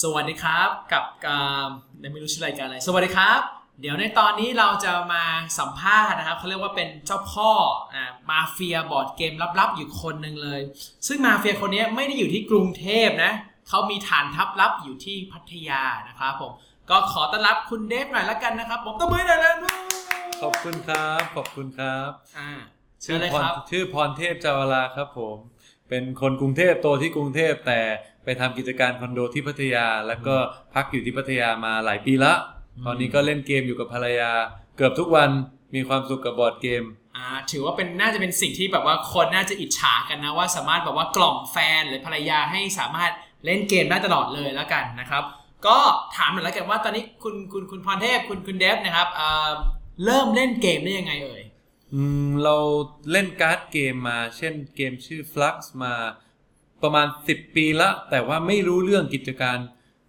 สวัสดีครับกับการไม่รู้ชื่อรายการอะไรสวัสดีครับ เดี๋ยวในตอนนี้เราจะมาสัมภาษณ์นะครับเขาเรียกว่าเป็นเจ้าพ่ออ่ามาเฟียบอร์ดเกมลับๆอยู่คนหนึ่งเลย ซึ่งมาเฟียคนนี้ไม่ได้อยู่ที่กรุงเทพนะเขามีฐานทัพลับอยู่ที่พัทยานะครับผมก็ขอต้อนรับคุณเดฟหน่อยละกันนะครับ ผมตบมือหน่อยเลยขอบคุณครับขอบคุณครับอ่าเชิญเลยครับพชื่อพรเทพจาวราครับผมเป็นคนกรุงเทพโตที่กรุงเทพแต่ ไปทำกิจการคอนโดที่พัทยา แล้วก็พักอยู่ที่พัทยามาหลายปีละ ตอนนี้ก็เล่นเกมอยู่กับภรรยา เกือบทุกวันมีความสุขกับบอร์ดเกมอ่าถือว่าเป็นน่าจะเป็นสิ่งที่แบบว่าคนน่าจะอิจฉากันนะว่าสามารถแบบว่ากล่อมแฟนหรือภรรยาให้สามารถเล่นเกมได้ตลอดเลยแล้วกันนะครับ ก็ถามหน่อยแล้วกันว่าตอนนี้คุณคุณคุณพรเทพคุณคุณเดฟนะครับเอ่อเริ่มเล่นเกมได้ยังไงเอ่ยอืมเราเล่นการ์ดเกมมา เช่นเกมชื่อ Fluxx มา ประมาณ 10 ปีละ แต่ว่าไม่รู้เรื่องกิจการ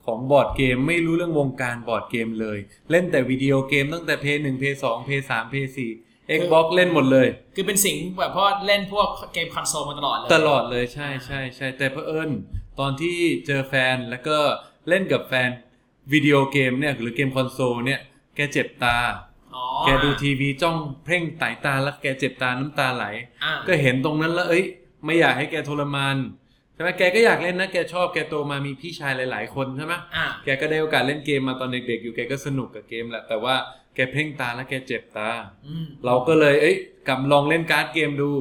ของบอร์ดเกม ไม่รู้เรื่องวงการบอร์ดเกมเลย เล่นแต่วิดีโอเกมตั้งแต่ p 1 p 2 p 3 p 4 Xbox เล่นหมดเลย คือเป็นสิ่งแบบเพราะว่าเล่นพวกเกมคอนโซลมาตลอดเลย ตลอดเลยใช่ใช่ใช่แต่เผอิญตอนที่เจอแฟนแล้วก็เล่นกับแฟนวิดีโอเกมเนี่ยหรือเกมคอนโซลเนี่ยแกเจ็บตาอ๋อแกดูทีวีจ้องเพ่งสายตาแล้วแกเจ็บตาน้ำตาไหลอ่าก็เห็นตรงนั้นแล้วเอ้ย ไม่อยากให้แกทรมาน ใช่ไหมแกก็อยากเล่นนะ แกชอบแกโตมามีพี่ชายหลาย ๆ คนใช่ไหมอ่าแกก็ได้โอกาสเล่นเกมมาตอนเด็ก ๆ อยู่แกก็สนุกกับเกมแหละ แต่ว่าแกเพ่งตาแล้วแกเจ็บตา อืมเราก็เลยเอ้ยกลับลองเล่นการ์ดเกมดู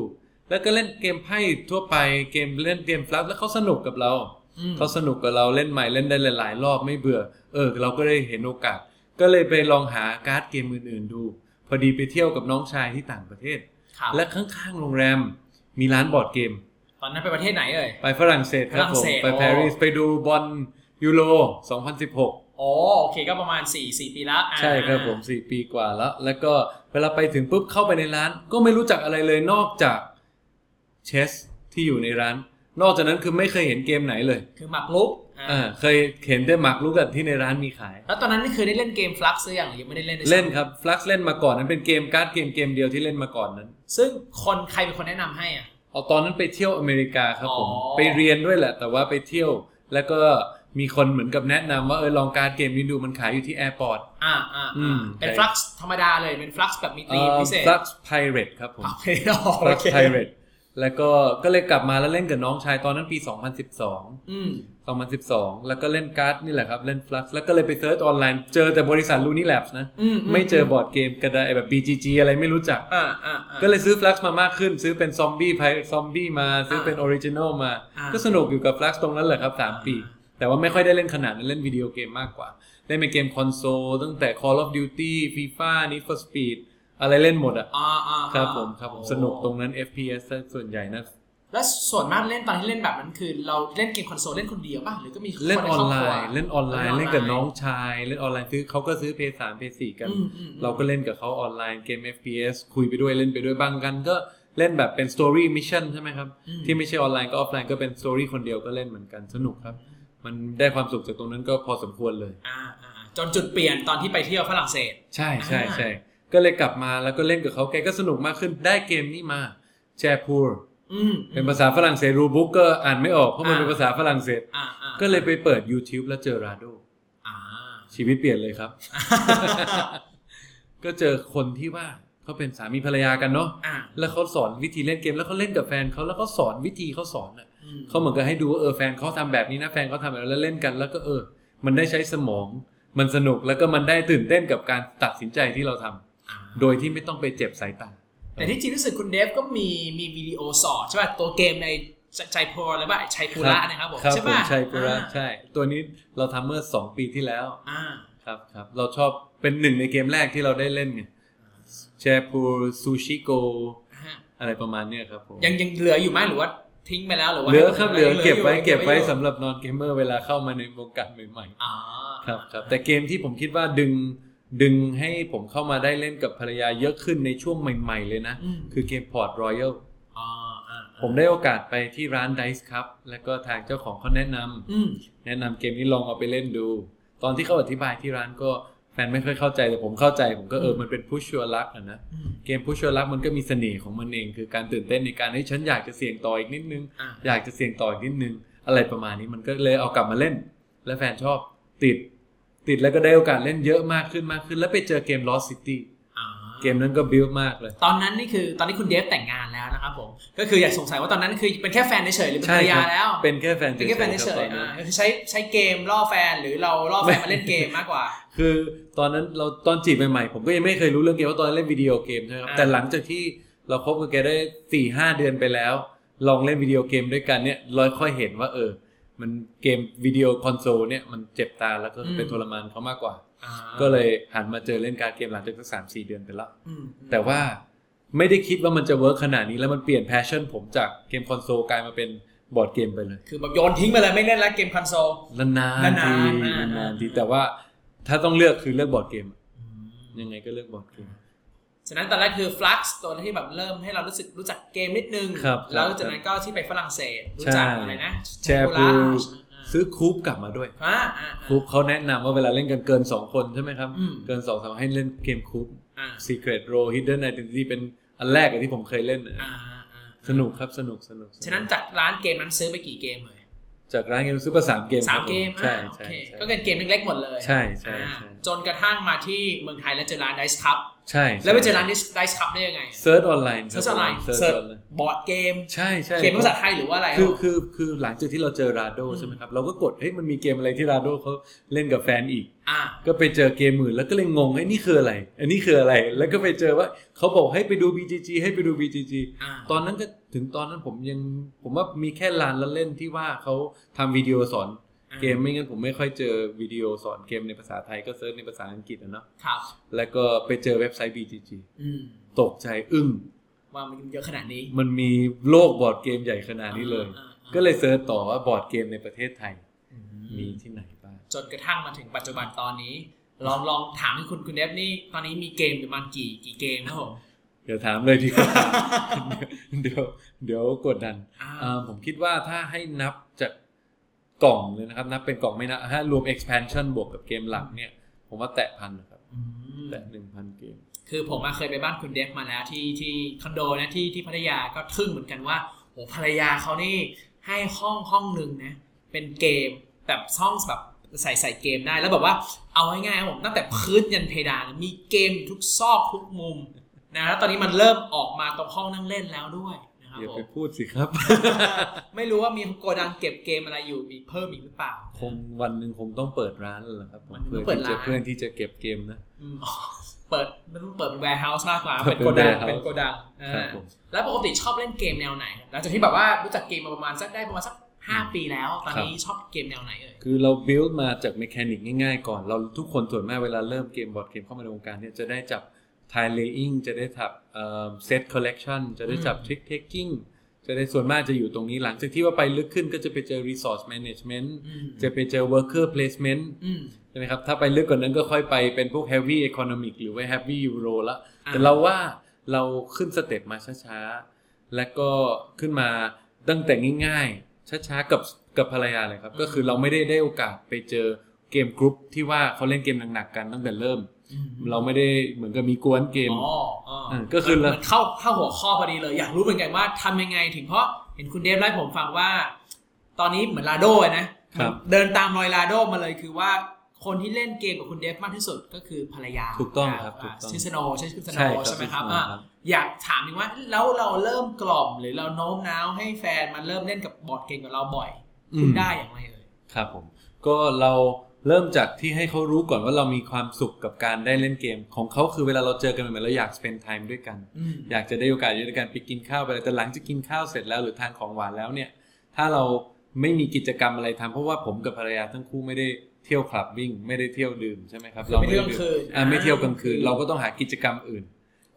แล้วก็เล่นเกมไพ่ทั่วไปเกมเล่นเกมฟลัชแล้วเขาสนุกกับเรา อืมเขาสนุกกับเราเล่นใหม่เล่นได้หลาย ๆ รอบไม่เบื่อ เออ เราก็ได้เห็นโอกาส ก็เลยไปลองหาการ์ดเกมอื่น ๆ ดู พอดีไปเที่ยวกับน้องชายที่ต่างประเทศ ครับและข้าง ๆ โรงแรมมีร้านบอร์ดเกม ตอนนั้นไปประเทศไหนเอ่ย ไปฝรั่งเศสครับฝรั่งมเศสไปโอ้ปารีสไปดูบอลยูโร 2016อ๋อโอเคก็ประมาณ 4 4 ปีละอ่าใช่ครับผม 4 ปีกว่าแล้ว แล้วก็เวลาไปถึงปุ๊บเข้าไปในร้าน ก็ไม่รู้จักอะไรเลยนอกจาก chess ที่อยู่ในร้าน นอกจากนั้นคือไม่เคยเห็นเกมไหนเลย คือหมากรุกอ่าอ่าเคยเห็นแต่หมากรุกอะที่ในร้านมีขาย แล้วตอนนั้นนี่คือได้เล่นเกม Fluxx หรือยังหรือยังไม่ได้เล่นด้วยซ้ำเล่นครับ Fluxx เล่นมาก่อนนั้นเป็นเกมการ์ดเกมเกมเดียวที่เล่นมาก่อนนั้น ซึ่งคนใครเป็นคนแนะนำให้อะ เอาตอนนั้นไปเที่ยวอเมริกาครับผม อ๋อ ไปเรียนด้วยแหละ แต่ว่าไปเที่ยว แล้วก็มีคนเหมือนกับแนะนำว่าเออลองการ์ดเกมนี้ดูมันขายอยู่ที่ airport อ่าอ่าอืม เป็น Fluxxธรรมดาเลยเป็น Fluxx แบบมีธีมพิเศษ Fluxx Pirate ครับผมโอเคโอเค Fluxx Pirate แล้วก็ก็เลยกลับมาแล้วเล่นกับน้องชายตอนนั้นปี 2012อืม2012 แล้วก็เล่นการ์ดนี่แหละครับ เล่น Fluxx แล้วก็เลยไป search ออนไลน์ เจอแต่บริษัท Looney Labs นะ อืมไม่เจอบอร์ดเกมอะไรแบบ BGG อะไรไม่รู้จัก อ่าอ่าอ่า ก็เลยซื้อ Fluxx มามากขึ้น ซื้อเป็น Zombie ไพ Zombie มาซื้อเป็น original มา อ่า ก็สนุกอยู่กับ Fluxx ตรงนั้นแหละครับ 3 ปี แต่ว่าไม่ค่อยได้เล่นขนาดนั้นเล่นวิดีโอเกมมากกว่า เล่นเป็นเกมคอนโซลตั้งแต่ Call of Duty FIFA Need for Speed อะไรเล่นหมดอะอ่าอ่าครับผมครับผมโอ้สนุกตรงนั้น FPS ซะส่วนใหญ่นะแล้วส่วนมากเล่นตอนที่เล่นแบบนั้นคือ เราเล่นเกมคอนโซลเล่นคนเดียวป่ะหรือก็มีเล่นคออนใครบไลครัวน์เล่นออนไลน์เล่นออนไลน์เล่นกับน้องชายเล่นออนไลน์ซื้อเขาก็ซื้อ PS 3 PS 4กันอืมอืมอืมเราก็เล่นกับเขาออนไลน์เกม FPS คุยไปด้วยเล่นไปด้วยบางกัน ก็เล่นแบบเป็น Story Mission ใช่ไหมครับอืมที่ไม่ใช่ออนไลน์ก็ออฟไลน์ก็เป็น Story คนเดียวก็เล่นเหมือนกันสนุกครับ มันได้ความสุขจากตรงนั้นก็พอสมควรเลยอ่าอ่าจนจุดเปลี่ยนตอนที่ไปเที่ยวฝรั่งเศส ใช่ใช่อ่าใช่ ก็เลยกลับมาแล้วก็เล่นกับเขาแกก็สนุกมากขึ้นได้เกมนี้มาแชพูร์อืมเป็นภาษาฝรั่งเศสรูบุ๊กก็อ่านไม่ออกเพราะมันอ่าเป็นภาษาฝรั่งเศสอ่าอ่าก็เลยไปเปิด YouTube แล้วเจอราโดอ่าชีวิตเปลี่ยนเลยครับ ก็เจอคนที่ว่าเขาเป็นสามีภรรยากันเนาะอ่าแล้วเขาสอนวิธีเล่นเกม แล้วเขาเล่นกับแฟนเขาแล้วเขาสอนวิธีเขาสอนอะอืมเขาเหมือนกับให้ดูว่าเออแฟนเขาทำแบบนี้นะแฟนเขาทำแบบนั้นแล้วเล่นกัน แล้วก็เออ มันได้ใช้สมอง มันสนุกแล้วก็มันได้ตื่นเต้นกับการตัดสินใจที่เราทำอ่า โดยที่ไม่ต้องไปเจ็บสายตาแต่ที่จริงรู้สึกคุณเดฟก็มีมีวิดีโอสอนใช่ป่ะตัวเกมในใจโพลหรือว่าชัยพูระนะครับผมครับใช่ผมป่ะใช่ปุระอ่าใช่ ตัวนี้เราทำเมื่อ 2 ปีที่แล้วอ่าครับครับเราชอบเป็นหนึ่งในเกมแรกที่เราได้เล่นไงแชพูซูชิโกฮะอะไรประมาณเนี้ยครับผมยังยังเหลืออยู่ไหมหรือว่าทิ้งไปแล้วหรือว่าเหลือครับเหลือเก็บไว้อยู่เก็บไว้อยู่สำหรับ non-gamer เวลาเข้ามาในวงการใหม่อ่าๆครับครับแต่เกมที่ผมคิดว่าดึง ดึงให้ผมเข้ามาได้เล่นกับภรรยาเยอะขึ้นในช่วงใหม่ ๆ เลยนะอืมคือเกม Port Royal อ่าอ่าผมได้โอกาสไปที่ร้าน Dice ครับ แล้วก็ทางเจ้าของเขาแนะนำอืมแนะนำเกมนี้ลองเอาไปเล่นดู ตอนที่เขาอธิบายที่ร้านก็แฟนไม่ค่อยเข้าใจแต่ผมเข้าใจผมก็เออมันเป็น push your luck อะนะอืมเกม push your luck มันก็มีเสน่ห์ของมันเอง คือการตื่นเต้นในการให้ฉันอยากจะเสี่ยงต่ออีกนิดนึงอ่าอยากจะเสี่ยงต่ออีกนิดนึง อะไรประมาณนี้มันก็เลยเอากลับมาเล่น และแฟนชอบติด ติดแล้วก็ได้โอกาสเล่นเยอะมากขึ้นมากขึ้น แล้วไปเจอเกม Lost City อ่าเกมนั้นก็บิลมากเลย ตอนนั้นนี่คือตอนนี้คุณเดฟแต่งงานแล้วนะครับผมก็คืออยากสงสัยว่าตอนนั้นคือเป็นแค่แฟนเฉยๆหรือเป็นภรรยาแล้วเป็นแค่แฟนเป็นแค่แฟนๆเฉครับยตอนๆนั้นอ่าก็คือใช้ใช้เกมล่อแฟนหรือเราล่อแฟนมาเล่นเกมมากกว่า คือตอนนั้นเราตอนจีบใหม่ๆผมก็ยังไม่เคยรู้เรื่องเกมว่าตอนนั้นเล่นวิดีโอเกมใช่ไหมครับอ่าแต่หลังจากที่เราคบกับแกได้สี่ห้าเดือนไปแล้ว ลองเล่นวิดีโอเกมด้วยกันเนี่ยเราค่อยเห็นว่าเออ มันเกมวิดีโอคอนโซลเนี่ยมันเจ็บตาแล้วก็เป็นทรมานเขามากกว่าอ่าก็เลยหันมาเจอเล่นการ์ดเกมหลังจากสักสามสี่เดือนไปแล้วอืมแต่ว่าไม่ได้คิดว่ามันจะ work ขนาดนี้แล้วมันเปลี่ยน passion ผมจากเกมคอนโซลกลายมาเป็นบอร์ดเกมไปเลย คือแบบโยนทิ้งไปเลยไม่เล่นแล้วเกมคอนโซลนานๆทีนานๆนานๆทีแต่ว่าถ้าต้องเลือกคือเลือกบอร์ดเกมยังไงก็เลือกบอร์ดเกม ฉะนั้นตอนแรกคือ Flux ตัวที่แบบเริ่มให้เรารู้สึกรู้จักเกมนิดนึงครับแล้วครับจากนั้นก็ที่ไปฝรั่งเศสรู้จักใช่อะไรนะแชร์พู Courage ซื้อคูปกลับมาด้วยอ่าอ่าคูปเขาแนะนำว่าเวลาเล่นกันเกิน 2 คนใช่ไหมครับอืมเกิน2องสามให้เล่นเกมคูปอ่า Secret Row Hidden Identity เป็นอันแรกอะที่ผมเคยเล่นอะอ่าอ่าสนุกครับสนุกสนุก ฉะนั้นจากร้านเกมนั้นซื้อไปกี่เกมเลยจากร้านเกมซื้อมาสามเกมสามครับเกมใช่อ่าโอใช่เคใช่ก็เป็นเกมเล็กๆหมดเลย ใช่ใช่อ่าใช่จนกระทั่งมาที่เมืองไทยแล้วเจอร้าน Dice Cup ใช่แล้วไปเจอร้าน Dice Dice Cup ได้ยังไง search ออนไลน์ search ออนไลน์ search search ออนไลน์บอร์ดเกมใช่ใช่เกมภาษาไทยหรือว่าอะไรคือคือคือหลังจากที่เราเจอ Rahdo ใช่ไหมครับ เราก็กดเฮ้ยมันมีเกมอะไรที่ Rahdo เขาเล่นกับแฟนอีกอ่าก็ไปเจอเกมอื่นแล้วก็เลยงงไอ้ยนี่คืออะไร อันนี้คืออะไรแล้วก็ไปเจอว่าเขาบอกให้ไปดู BGG ให้ไปดู BGG อ่าตอนนั้นก็ถึงตอนนั้นผมยังผมว่ามีแค่ลานละเล่นที่ว่าเขาทำวิดีโอสอน เกมไม่งั้นผมไม่ค่อยเจอวิดีโอสอนเกมในภาษาไทยก็ search ในภาษาอังกฤษนะเนาะครับ แล้วก็ไปเจอเว็บไซต์ BGG อืมตกใจอึ้งว่ามันเยอะขนาดนี้ มันมีโลกบอร์ดเกมใหญ่ขนาดนี้เลยอ่าอ่าก็เลย search ต่อว่าบอร์ดเกมในประเทศไทยอืมมีที่ไหนบ้าง จนกระทั่งมาถึงปัจจุบันตอนนี้ ลองลองถามให้คุณคุณเดฟนี่ ตอนนี้มีเกมประมาณกี่กี่เกมครับผมเดี๋ยวถามเลยดีกว่าเดี๋ยวเดี๋ยวกดดันอ่าอ่าผมคิดว่าถ้าให้นับจาก กล่องเลยนะครับนับเป็นกล่องไม่นับถ้ารวม expansion บวกกับเกมหลักเนี่ย ผมว่าแตะพันนะครับอืมแตะหนึ่งพันเกม คือผมมาเคยไปบ้านคุณเดฟมาแล้วที่ที่คอนโดนะที่ที่พัทยาก็ทึ่งเหมือนกันว่าโอ้ภรรยาเขานี่ให้ห้องห้องหนึ่งนะเป็นเกมแบบห้องแบบใส่ใส่เกมได้แล้วแบบว่าเอาง่ายๆครับผมตั้งแต่พื้นยันเพดานมีเกมอยู่ทุกซอกทุกมุมนะแล้วตอนนี้มันเริ่มออกมาตรงห้องนั่งเล่นแล้วด้วย นะครับอย่าผไปมพูดสิครับ ไม่รู้ว่ามีโกดังเก็บเกมอะไรอยู่อีกเพิ่มอีกหรือเปล่า คงวันหนึ่งคงต้องเปิดร้านแล้วล่ะครับผมวันหนึ่งเพื่อต้องเปิดที่จะร้านเพื่อนที่จะเก็บเกมนะอืมอ๋อเปิดมันต้องเปิดเป็น warehouse มากกว่าเปิเป็ดนเป็นโกดัง warehouse เป็นโกดังครับอ่าผมแล้วปกติชอบเล่นเกมแนวไหนครับหลังจากที่แบบว่ารู้จักเกมมาประมาณสักได้ประมาณสักห้าปีแล้ว ตอนนี้ชอบเกมแนวไหนเอ่ย คือเรา build มาจากเมคานิกง่ายๆ ก่อน เราทุกคนส่วนมากเวลาเริ่มเกมบอร์ดเกมเข้ามาในวงการเนี่ยจะได้จับ tile laying จะได้จับเอ่อ set collection จะได้จับ trick taking จะได้ส่วนมากจะอยู่ตรงนี้หลังจากที่ว่าไปลึกขึ้นก็จะไปเจอ resource management อืมจะไปเจอ worker placement อืมใช่ไหมครับ ถ้าไปลึกกว่านั้นก็ค่อยไปเป็นพวก heavy economic หรือว่า heavy euro ละอ่าแต่เราว่าเราขึ้นสเต็ปมาช้าๆ แล้วก็ขึ้นมาตั้งแต่ง่ายๆ ช้าๆ กับกับภรรยาเลยครับ ก็คือเราไม่ได้ได้โอกาสไปเจอ game group ที่ว่าเขาเล่นเกมหนักๆกันตั้งแต่เริ่มอืม เราไม่ได้เหมือนกับมีก๊วนเกมอ๋ออ๋ออ่าก็คือเหมือนเข้าเข้าหัวข้อพอดีเลย อยากรู้เหมือนกันว่าทำยังไงถึงเพราะเห็นคุณเดฟเล่าให้ผมฟังว่า ตอนนี้เหมือน Rahdo อะนะครับเดินตามรอย Rahdo มาเลยคือว่าคนที่เล่นเกมกับคุณเดฟมากที่สุดก็คือภรรยาถูกต้องครับถูกต้องชื่อ Snow ใช่ชื่อสโนใช่ครับใช่ไหมครับชื่อ Snow อะครับอยากถามอีกว่าแล้วเราเริ่มกล่อมหรือเราโน้มน้าวให้แฟนมันเริ่มเล่นกับบอร์ดเกมกับเราบ่อยคุณได้อย่างไรเอ่ยครับผมก็เรา เริ่มจากที่ให้เขารู้ก่อนว่าเรามีความสุขกับการได้เล่นเกม ของเขาคือเวลาเราเจอกันใหม่ๆเราอยาก spend time ด้วยกันอืมอยากจะได้โอกาสอยู่ด้วยกันไปกินข้าวไปอะไรแต่หลังจากกินข้าวเสร็จแล้วหรือทานของหวานแล้วเนี่ย ถ้าเราไม่มีกิจกรรมอะไรทำเพราะว่าผมกับภรรยาทั้งคู่ไม่ได้เที่ยวคลับวิ่งไม่ได้เที่ยวดื่มใช่ไหมครับคือไม่เที่ยวกลางคืนอ่าไม่เที่ยวกลางคืนอ่าเราก็ต้องหากิจกรรมอื่น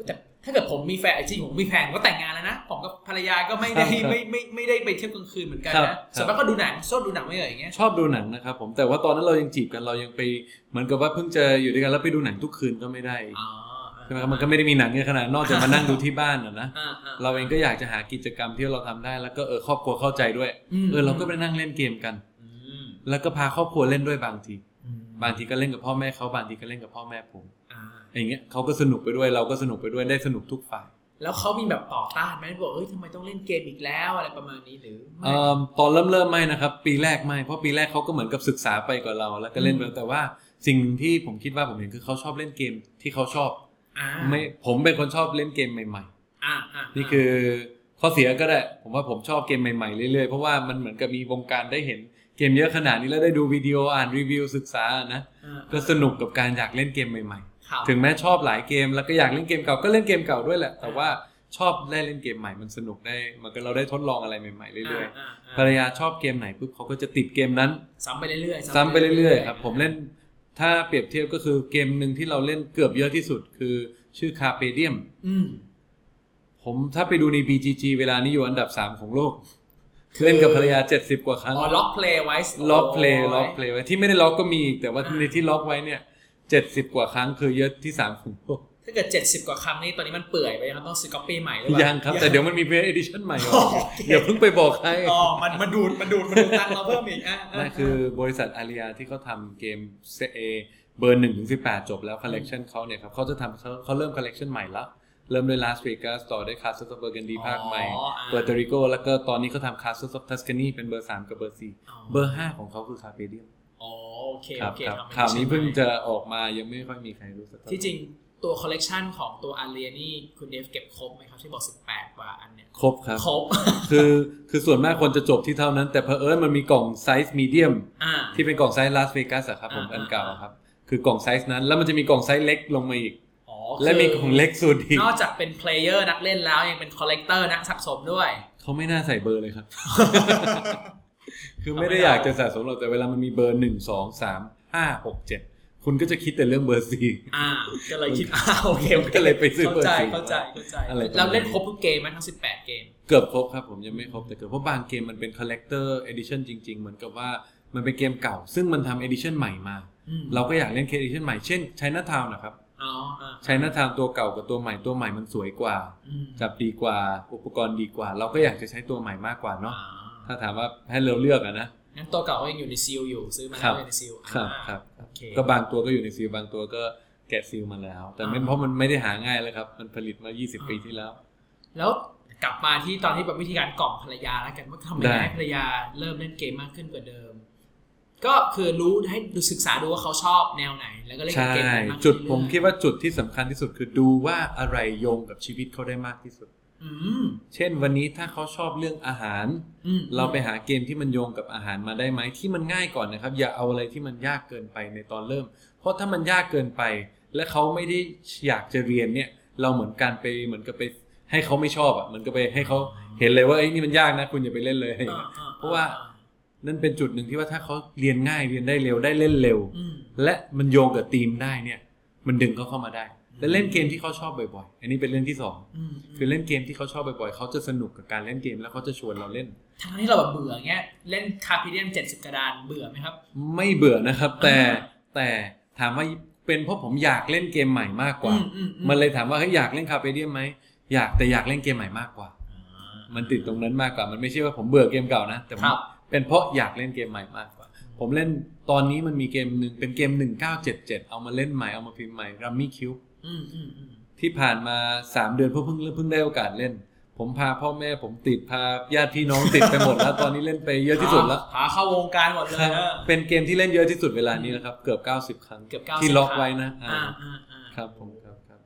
แต่ ถ้าเกิดผมมีแฟนจริงๆผมมีแฟนก็แต่งงานแล้วนะผมกับภรรยาก็ไม่ได้ครับไม่ไม่ไม่ได้ไปเที่ยวกลางคืนเหมือนกันครับนะครับส่วนมากก็ดูหนังชอบดูหนังไม่เอ่ยอย่างเงี้ยชอบดูหนังนะครับผมแต่ว่าตอนนั้นเรายังจีบกันเรายังไปเหมือนกับว่าเพิ่งจะอยู่ด้วยกันแล้วไปดูหนังทุกคืนก็ไม่ได้อ๋อใช่ไหมครับมันก็ไม่ได้มีหนังเยอะขนาดนอกจากมานั่งดูที่บ้านอะนะอ่าอ่เราเองก็อยากจะหากิจกรรมที่เราทำได้แล้วก็เออครอบครัวเข้าใจด้วยมเออเราก็ไปนั่งเล่นเกมกันอืมแล้วก็พาครอบครัวเล่นด้วยบางทีอืมบางทีก็เล่นกับพ่อแม่เขาบางทีก็เล่นกับพ่อแม่ผม อ่าอย่างเงี้ยเขาก็สนุกไปด้วยเราก็สนุกไปด้วยได้สนุกทุกฝ่าย แล้วเขามีแบบต่อต้านไหมบอกเอ้ยทำไมต้องเล่นเกมอีกแล้วอะไรประมาณนี้หรือไม่เอิ่มตอนเริ่มเริ่มไม่นะครับ ปีแรกไม่เพราะปีแรกเขาก็เหมือนกับศึกษาไปกว่าเรา แล้วก็เล่นไปอืมแต่ว่าสิ่งหนึ่งที่ผมคิดว่าผมเห็นคือเขาชอบเล่นเกมที่เขาชอบอ่าไม่ผมเป็นคนชอบเล่นเกมใหม่อ่าอ่าๆนี่คือข้อเสียก็ได้ ผมว่าผมชอบเกมใหม่ๆเรื่อยๆ เพราะว่ามันเหมือนกับมีวงการได้เห็นเกมเยอะขนาดนี้แล้วได้ดูวิดีโออ่านรีวิวศึกษานะอ่าก็สนุกกับการอยากเล่นเกมใหม่ครับๆ ถึงแม้ชอบหลายเกม แล้วก็อยากเล่นเกมเก่าก็เล่นเกมเก่าด้วยแหละ แต่ว่าชอบได้เล่นเกมใหม่มันสนุกได้ มันก็เราได้ทดลองอะไรใหม่ๆเรื่อยๆาาภรรยาชอบเกมไหนปุ๊บเขาก็จะติดเกมนั้น ซ้ำไปเรื่อยๆซ้ำไปเรื่อยๆครับผมเล่นถ้าเปรียบเทียบก็คือเกมหนึ่งที่เราเล่นเกือบเยอะที่สุด คือชื่อคาเ e เดียมอืมผมถ้าไปดูใน BGG เวลานี้อยู่อันดับ 3 ของโลกคือเล่นกับภรรยา 70 กว่าครั้ง อ๋อ log play ไว้ log play log play ไว้ ที่ไม่ได้ log ก็มีอีกแต่ว่าอ่าในที่ log ไว้เนี่ย 70กว่าครั้งคือเยอะที่3ของโลกถ้าเกิด70กว่าครั้งนี่ตอนนี้มันเปื่อยไปยังต้องซื้อก๊อปปี้ใหม่หรือเปล่ายังครับ แต่เดี๋ยวมันมี play edition ใหม่ออกอ๋อโอเคอย่าเพิ่งไปบอกใครอ๋อมันมันดูดมันดูดมันดูดตังค์เราเพิ่มอีกอะะนั่นคือบริษัท Alea ที่เขาทำเกมเอเบอร์หนึ่งถึงสิบแปดจบแล้วคอลเลกชันเขาเนี่ยครับเขาจะทำเขาเขาเริ่มคอลเลกชันใหม่ละเริ่มด้วย Las Vegas ต่อด้วย Castle Burgundy ภาคใหม่อ๋ออ่า Puerto Rico แล้วก็ตอนนี้เขาทำ Castle Tuscany เป็นเบอร์สามกับเบอร์สี่อ๋อเบอร์ห้าของเขาคือคาเ e เดียมอ๋อ โอเคครับโอเคครับทำให้ข่าวนี้ใช่ไหมเพิ่งจะออกมายังไม่ค่อยมีใครรู้สักเท่าไหร่ที่จริงตัวคอลเลกชันของตัว Alea นี่คุณเดฟเก็บครบไหมครับที่บอก 18กว่าอันเนี่ย ครบครับ ครบ คือคือส่วนมากคนจะจบที่เท่านั้น แต่เผอิญมันมีกล่อง size medium อ่าที่เป็นกล่อง size Las Vegas อะครับผมอ่าอันเก่าอะครับ คือกล่องไซส์นั้น แล้วมันจะมีกล่องไซส์เล็กลงมาอีกอ๋อและมีกล่องเล็กสุดอีกนอกจากเป็น player นักเล่นแล้วยังเป็น collector นักสะสมด้วย เขาไม่น่าใส่เบอร์เลยครับ คือไม่ได้อยากจะสะสมหรอกแต่เวลามันมีเบอร์หนึ่งสองสามห้าหกเจ็ดคุณก็จะคิดแต่เรื่องเบอร์สี่อ่าก็เลยคิดอ่าโอเคโอเคก็เลยไปซื้อเข้าใจเบอร์สี่เข้าใจเข้าใจอะไรประมาณเราเล่นครบทุกเกมไหมทั้ง18เกม เกือบครบครับผมยังไม่ครบแต่เกือบเพราะบางเกมมันเป็น collector edition จริง ๆ เหมือนกับว่ามันเป็นเกมเก่า ซึ่งมันทำ edition ใหม่มาอืมเราก็อยากเล่น edition ใหม่เช่น China Town นะครับอ๋ออ่า China Town ตัวเก่ากับตัวใหม่ตัวใหม่มันสวยกว่าอืมจับดีกว่าอุปกรณ์ดีกว่า เราก็อยากจะใช้ตัวใหม่มากกว่าเนาะอ่า ถ้าถามว่าให้เราเลือกอะนะงั้นตัวเก่าก็ยังอยู่ในซีลอยู่ซื้อมาครัแล้วบอยู่ในซีลครับอ่าครับโอเคก็บางตัวก็อยู่ในซีลบางตัวก็แกะซีลมาแล้ว แต่ไม่อ่าเพราะมันไม่ได้หาง่ายเลยครับ มันผลิตมา 20 ปีที่แล้ว แล้วกลับมาที่ตอนที่แบบวิธีการกล่อมภรรยาแล้วกันว่าทำไมได้ให้ภรรยาเริ่มเล่นเกมมากขึ้นกว่าเดิม ก็คือรู้ให้ดูศึกษาดูว่าเขาชอบแนวไหน แล้วก็เล่นใช่เกมนั้นมากขึ้นจุดผมเรื่อยๆคิดว่าจุดที่สำคัญที่สุดคือดูว่าอะไรโยงกับชีวิตเขาได้มากที่สุดอืม เช่นวันนี้ถ้าเขาชอบเรื่องอาหารอืมเราไปหาเกมที่มันโยงกับอาหารมาได้ไหมที่มันง่ายก่อนนะครับ อย่าเอาอะไรที่มันยากเกินไปในตอนเริ่ม เพราะถ้ามันยากเกินไป และเขาไม่ได้อยากจะเรียนเนี่ย เราเหมือนการไปเหมือนกับไปให้เขาไม่ชอบอะเหมือนกับไปให้เขาเห็นเลยว่าไอ้ยนี่มันยากนะคุณอย่าไปเล่นเลยอ่าอ่เพราะว่านั่นเป็นจุดหนึ่งที่ว่าถ้าเขาเรียนง่ายเรียนได้เร็วได้เล่นเร็วอืมและมันโยงกับธีมได้เนี่ย มันดึงเขาเข้ามาได้ และเล่นเกมที่เขาชอบบ่อยๆ อันนี้เป็นเรื่องที่สองอืมคือเล่นเกมที่เขาชอบบ่อยๆ เขาจะสนุกกับการเล่นเกมแล้วเขาจะชวนเราเล่น ทั้งที่เราแบบเบื่อเงี้ย เล่นคาร์พิเดียมเจ็ดสิบกระดานเบื่อไหมครับ ไม่เบื่อนะครับ แต่อ่าแต่ถามว่าเป็นเพราะผมอยากเล่นเกมใหม่มากกว่าอือือืมันเลยถามว่าเฮ้ยอยากเล่นคาเฟ่เดียมไหม อยากแต่อยากเล่นเกมใหม่มากกว่า มันติดตรงนั้นมากกว่า มันไม่ใช่ว่าผมเบื่อเกมเก่านะ แต่ผมครับเป็นเพราะอยากเล่นเกมใหม่มากกว่า ผมเล่น ตอนนี้มันมีเกมหนึ่งเป็นเกม 1977 เอามาเล่นใหม่เอามาพิมพ์ใหม่รัมมี่คิวอืมอืมอืมที่ผ่านมา 3 เดือนเพิ่งเพิ่งเพิ่งได้โอกาสเล่น ผมพาพ่อแม่ผมติดพาญาติพี่น้องติดไปหมดแล้ว ตอนนี้เล่นไปเยอะที่สุดแล้วพาเข้าวงการหมดเลยครับนะเป็นเกมที่เล่นเยอะที่สุดเวลานี้นะครับ เกือบ 90 ครั้งเกือบ90ที่ log ครั้งไว้นะอ่าอ่าอ่าอ่าครับผมครับครับ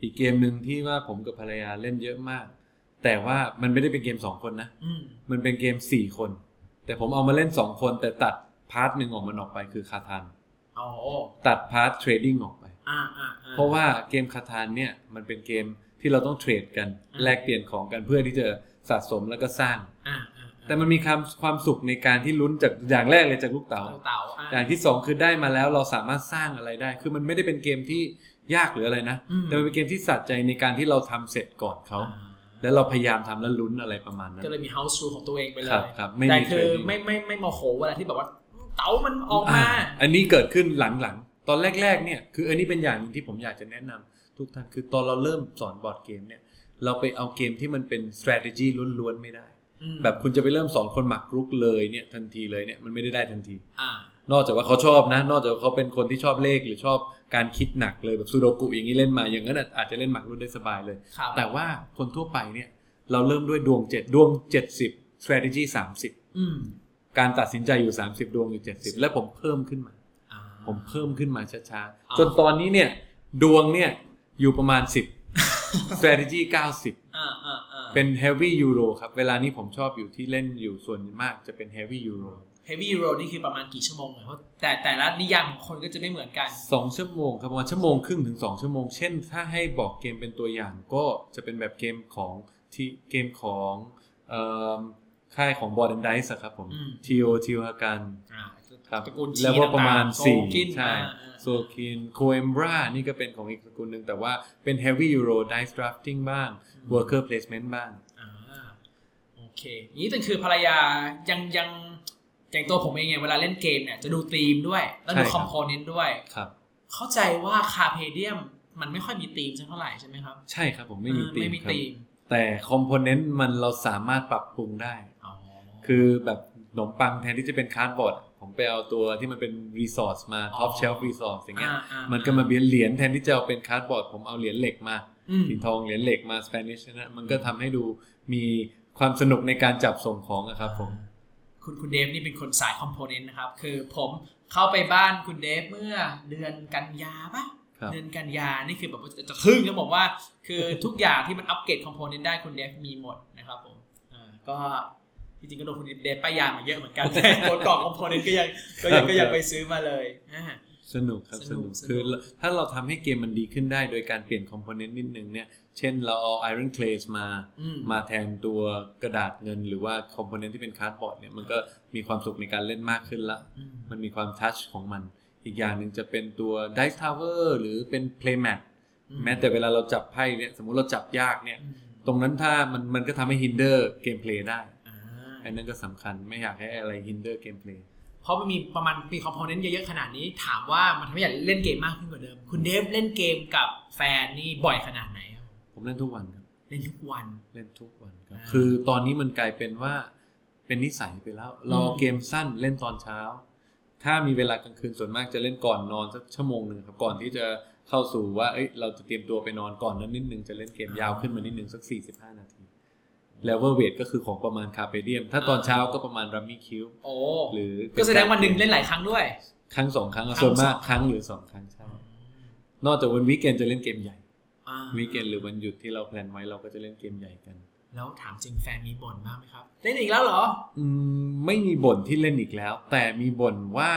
อีกเกมหนึ่งที่ว่าผมกับภรรยาเล่นเยอะมาก แต่ว่ามันไม่ได้เป็นเกม2คนนะอืมมันเป็นเกม4คน แต่ผมเอามาเล่น2คนแต่ตัด part หนึ่งออกมันออกไปคือ Catan อ๋อตัด part trading ออกไปอ่าอ่าอ่เพราะว่าเกม Catan เนี่ยมันเป็นเกมที่เราต้อง trade กันอ่าแลกเปลี่ยนของกันเพื่อที่จะสะสมแล้วก็สร้างอ่าอ่าแต่มันมีความความสุขในการที่ลุ้นจากอย่างแรกเลยจากลูกเต๋าเต่าเต่าอ่าอย่างที่สองคือได้มาแล้วเราสามารถสร้างอะไรได้ คือมันไม่ได้เป็นเกมที่ยากหรืออะไรนะอืมแต่มันเป็นเกมที่สัใจในการที่เราทำเสร็จก่อนเขาอ่าแล้วเราพยายามทำแล้วลุ้นอะไรประมาณนั้น ก็เลยมี house rule ของตัวเองไปเลครับยครับไม่แต่มีคือ trading ไม่ไม่ไม่โมโหเวลาที่แบบว่า เต๋ามันออกอ่ามา อันนี้เกิดขึ้นหลังๆ ตอนแรก ๆ เนี่ย คืออันนี้เป็นอย่างหนึงที่ผมอยากจะแนะนำทุกท่าน คือตอนเราเริ่มสอนบอร์ดเกมเนี่ย เราไปเอาเกมที่มันเป็น strategy ล้วนๆ ไม่ได้อืมแบบคุณจะไปเริ่มสอนคนหมักรุกเลยเนี่ยทันทีเลยเนี่ยมันไม่ได้ได้ทันทีอ่านอกจากว่าเขาชอบนะ นอกจากว่าเขาเป็นคนที่ชอบเลขหรือชอบการคิดหนักเลยแบบซูโดกุอย่างนี้เล่นมาอย่างนั้นอะอาจจะเล่นหมากรุกได้สบายเลยครับแต่ว่าคนทั่วไปเนี่ยเราเริ่มด้วยดวงเจ็ดดวงเจ็ดสิบ strategy สามสิบอืม การตัดสินใจอยู่สามสิบดวงอยู่เจ็ดสิบและผมเพิ่มขึ้นมาอ่าผมเพิ่มขึ้นมาช้าอ่าๆจนตอนนี้เนี่ย ดวงเนี่ยอยู่ประมาณ 10 strategy 90อ่าอ่าอ่าเป็น heavy euro ครับ เวลานี้ผมชอบอยู่ที่เล่นอยู่ส่วนมากจะเป็น heavy euro heavy euro นี่คือประมาณกี่ชั่วโมงอะเพราะแต่แต่ละนิยามของคนก็จะไม่เหมือนกันสองชั่วโมงครับประมาณชั่วโมงครึ่งถึงสองชั่วโมง เช่น ถ้าให้บอกเกมเป็นตัวอย่างก็จะเป็นแบบเกมของที่เกมของเอ่อ ค่ายของ b o r d and Dice อะครับผมอืม TO ทิวฮากันอ่าครับตระกูลแล้วก็ประมาณต่งๆโซสี่กินใช่อ่าอ่าโซคินโคเอมบรานี่ก็เป็นของอีกตระกูลหนึ่งแต่ว่าเป็น heavy euro dice drafting บ้าง worker placement บ้างอ่าโอเคนี้แต่คือภรรยายังยังอย่างตัวผมเองเนี่ยเวลาเล่นเกมเนี่ยจะดูธีมด้วย แล้วดูใช่ครับ component ด้วยครับ เข้าใจว่า Carpe Diem มันไม่ค่อยมีธีมสักเท่าไหร่ใช่ไหมครับ ใช่ครับผมไม่มีเออตีไม่มมีครับธีมแต่ component มันเราสามารถปรับปรุงได้อ๋อ คือแบบขนมปังแทนที่จะเป็น cardboard ผมไปเอาตัวที่มันเป็น resource มาอ๋อ Top Shelf resource อย่างเงี้ยอ่าอ่มันก็มาเปลี่ยนเหรียญแทนที่จะเอาเป็น cardboard ผมเอาเหรียญเหล็กมาอืมสีทองเหรียญเหล็กมาสเปนิชนะมันก็ทำให้ดูมีความสนุกในการจับส่งของอะครับผมคุณคุณเดฟนี่เป็นคนสายคอมโพเนนต์นะครับ คือผมเข้าไปบ้านคุณเดฟเมื่อเดือนกันยาปะครับเดือนกันยานี่คือแบบว่าจะจะทึ่งครับผมว่า คือทุกอย่างที่มันอัปเกรดคอมโพเนนต์ได้คุณเดฟมีหมดนะครับผมอ่าก็ จริงๆก็โดนคุณเดฟป้ายยามาเยอะเหมือนกันแต่ตัวกล่องคอมโพเนนต์ก็ยังก็ยังก็ยังไปซื้อมาเลยอ่าสนุกครับสสนุนุกกสนุกคือถ้าเราทำให้เกมมันดีขึ้นได้โดยการเปลี่ยน component นิดนึงเนี่ย เช่นเราเอา Iron Clay มาอืมมาแทนตัวกระดาษเงิน หรือว่า component ที่เป็น cardboard เนี่ยมันก็มีความสุขในการเล่นมากขึ้นละอืมมันมีความ touch ของมัน อีกอย่างหนึ่งจะเป็นตัว Dice Tower หรือเป็น Playmat แม้แต่เวลาเราจับไพ่เนี่ยสมมุติเราจับยากเนี่ยอืมตรงนั้นถ้ามันมันก็ทำให้ hinder gameplay ได้ อ่าอันนั้นก็สำคัญไม่อยากให้อะไร hinder เกมเพลย์เพราะมันมีประมาณมีคอมโพเนนต์เยอะๆขนาดนี้ ถามว่ามันทำให้อยากเล่นเกมมากขึ้นกว่าเดิม คุณเดฟเล่นเกมกับแฟนนี่บ่อยขนาดไหนครับผมเล่นทุกวันครับเล่นทุกวันเล่นทุกวันครับอ่าคือตอนนี้มันกลายเป็นว่าเป็นนิสัยไปแล้วเราอืมเกมสั้นเล่นตอนเช้า ถ้ามีเวลากลางคืนส่วนมากจะเล่นก่อนนอนสักชั่วโมงหนึ่งครับก่อนที่จะเข้าสู่ว่าเอ้ยเราจะเตรียมตัวไปนอนก่อนนั้นนิดนึงจะเล่นเกมยาวขึ้นมานิดนึงสัก45นาที แล้ว weight ก็คือของประมาณคาเ e เดียม ถ้าตอนเช้าก็ประมาณ Rummikub โอ้หรือก็แสดงว่าวันหนึ่งเล่นหลายครั้งด้วย ครั้งสองครั้งอะครั้งส่วนมากสองครั้งหรือสองครั้งใช่นอกจากวัน weekend จะเล่นเกมใหญ่อ่า weekend หรือวันหยุดที่เรา plan ไว้เราก็จะเล่นเกมใหญ่กัน แล้วถามจริงแฟนมีบ่นบ้างไหมครับ เล่นอีกแล้วเหรอ อืมไม่มีบ่นที่เล่นอีกแล้ว แต่มีบ่นว่า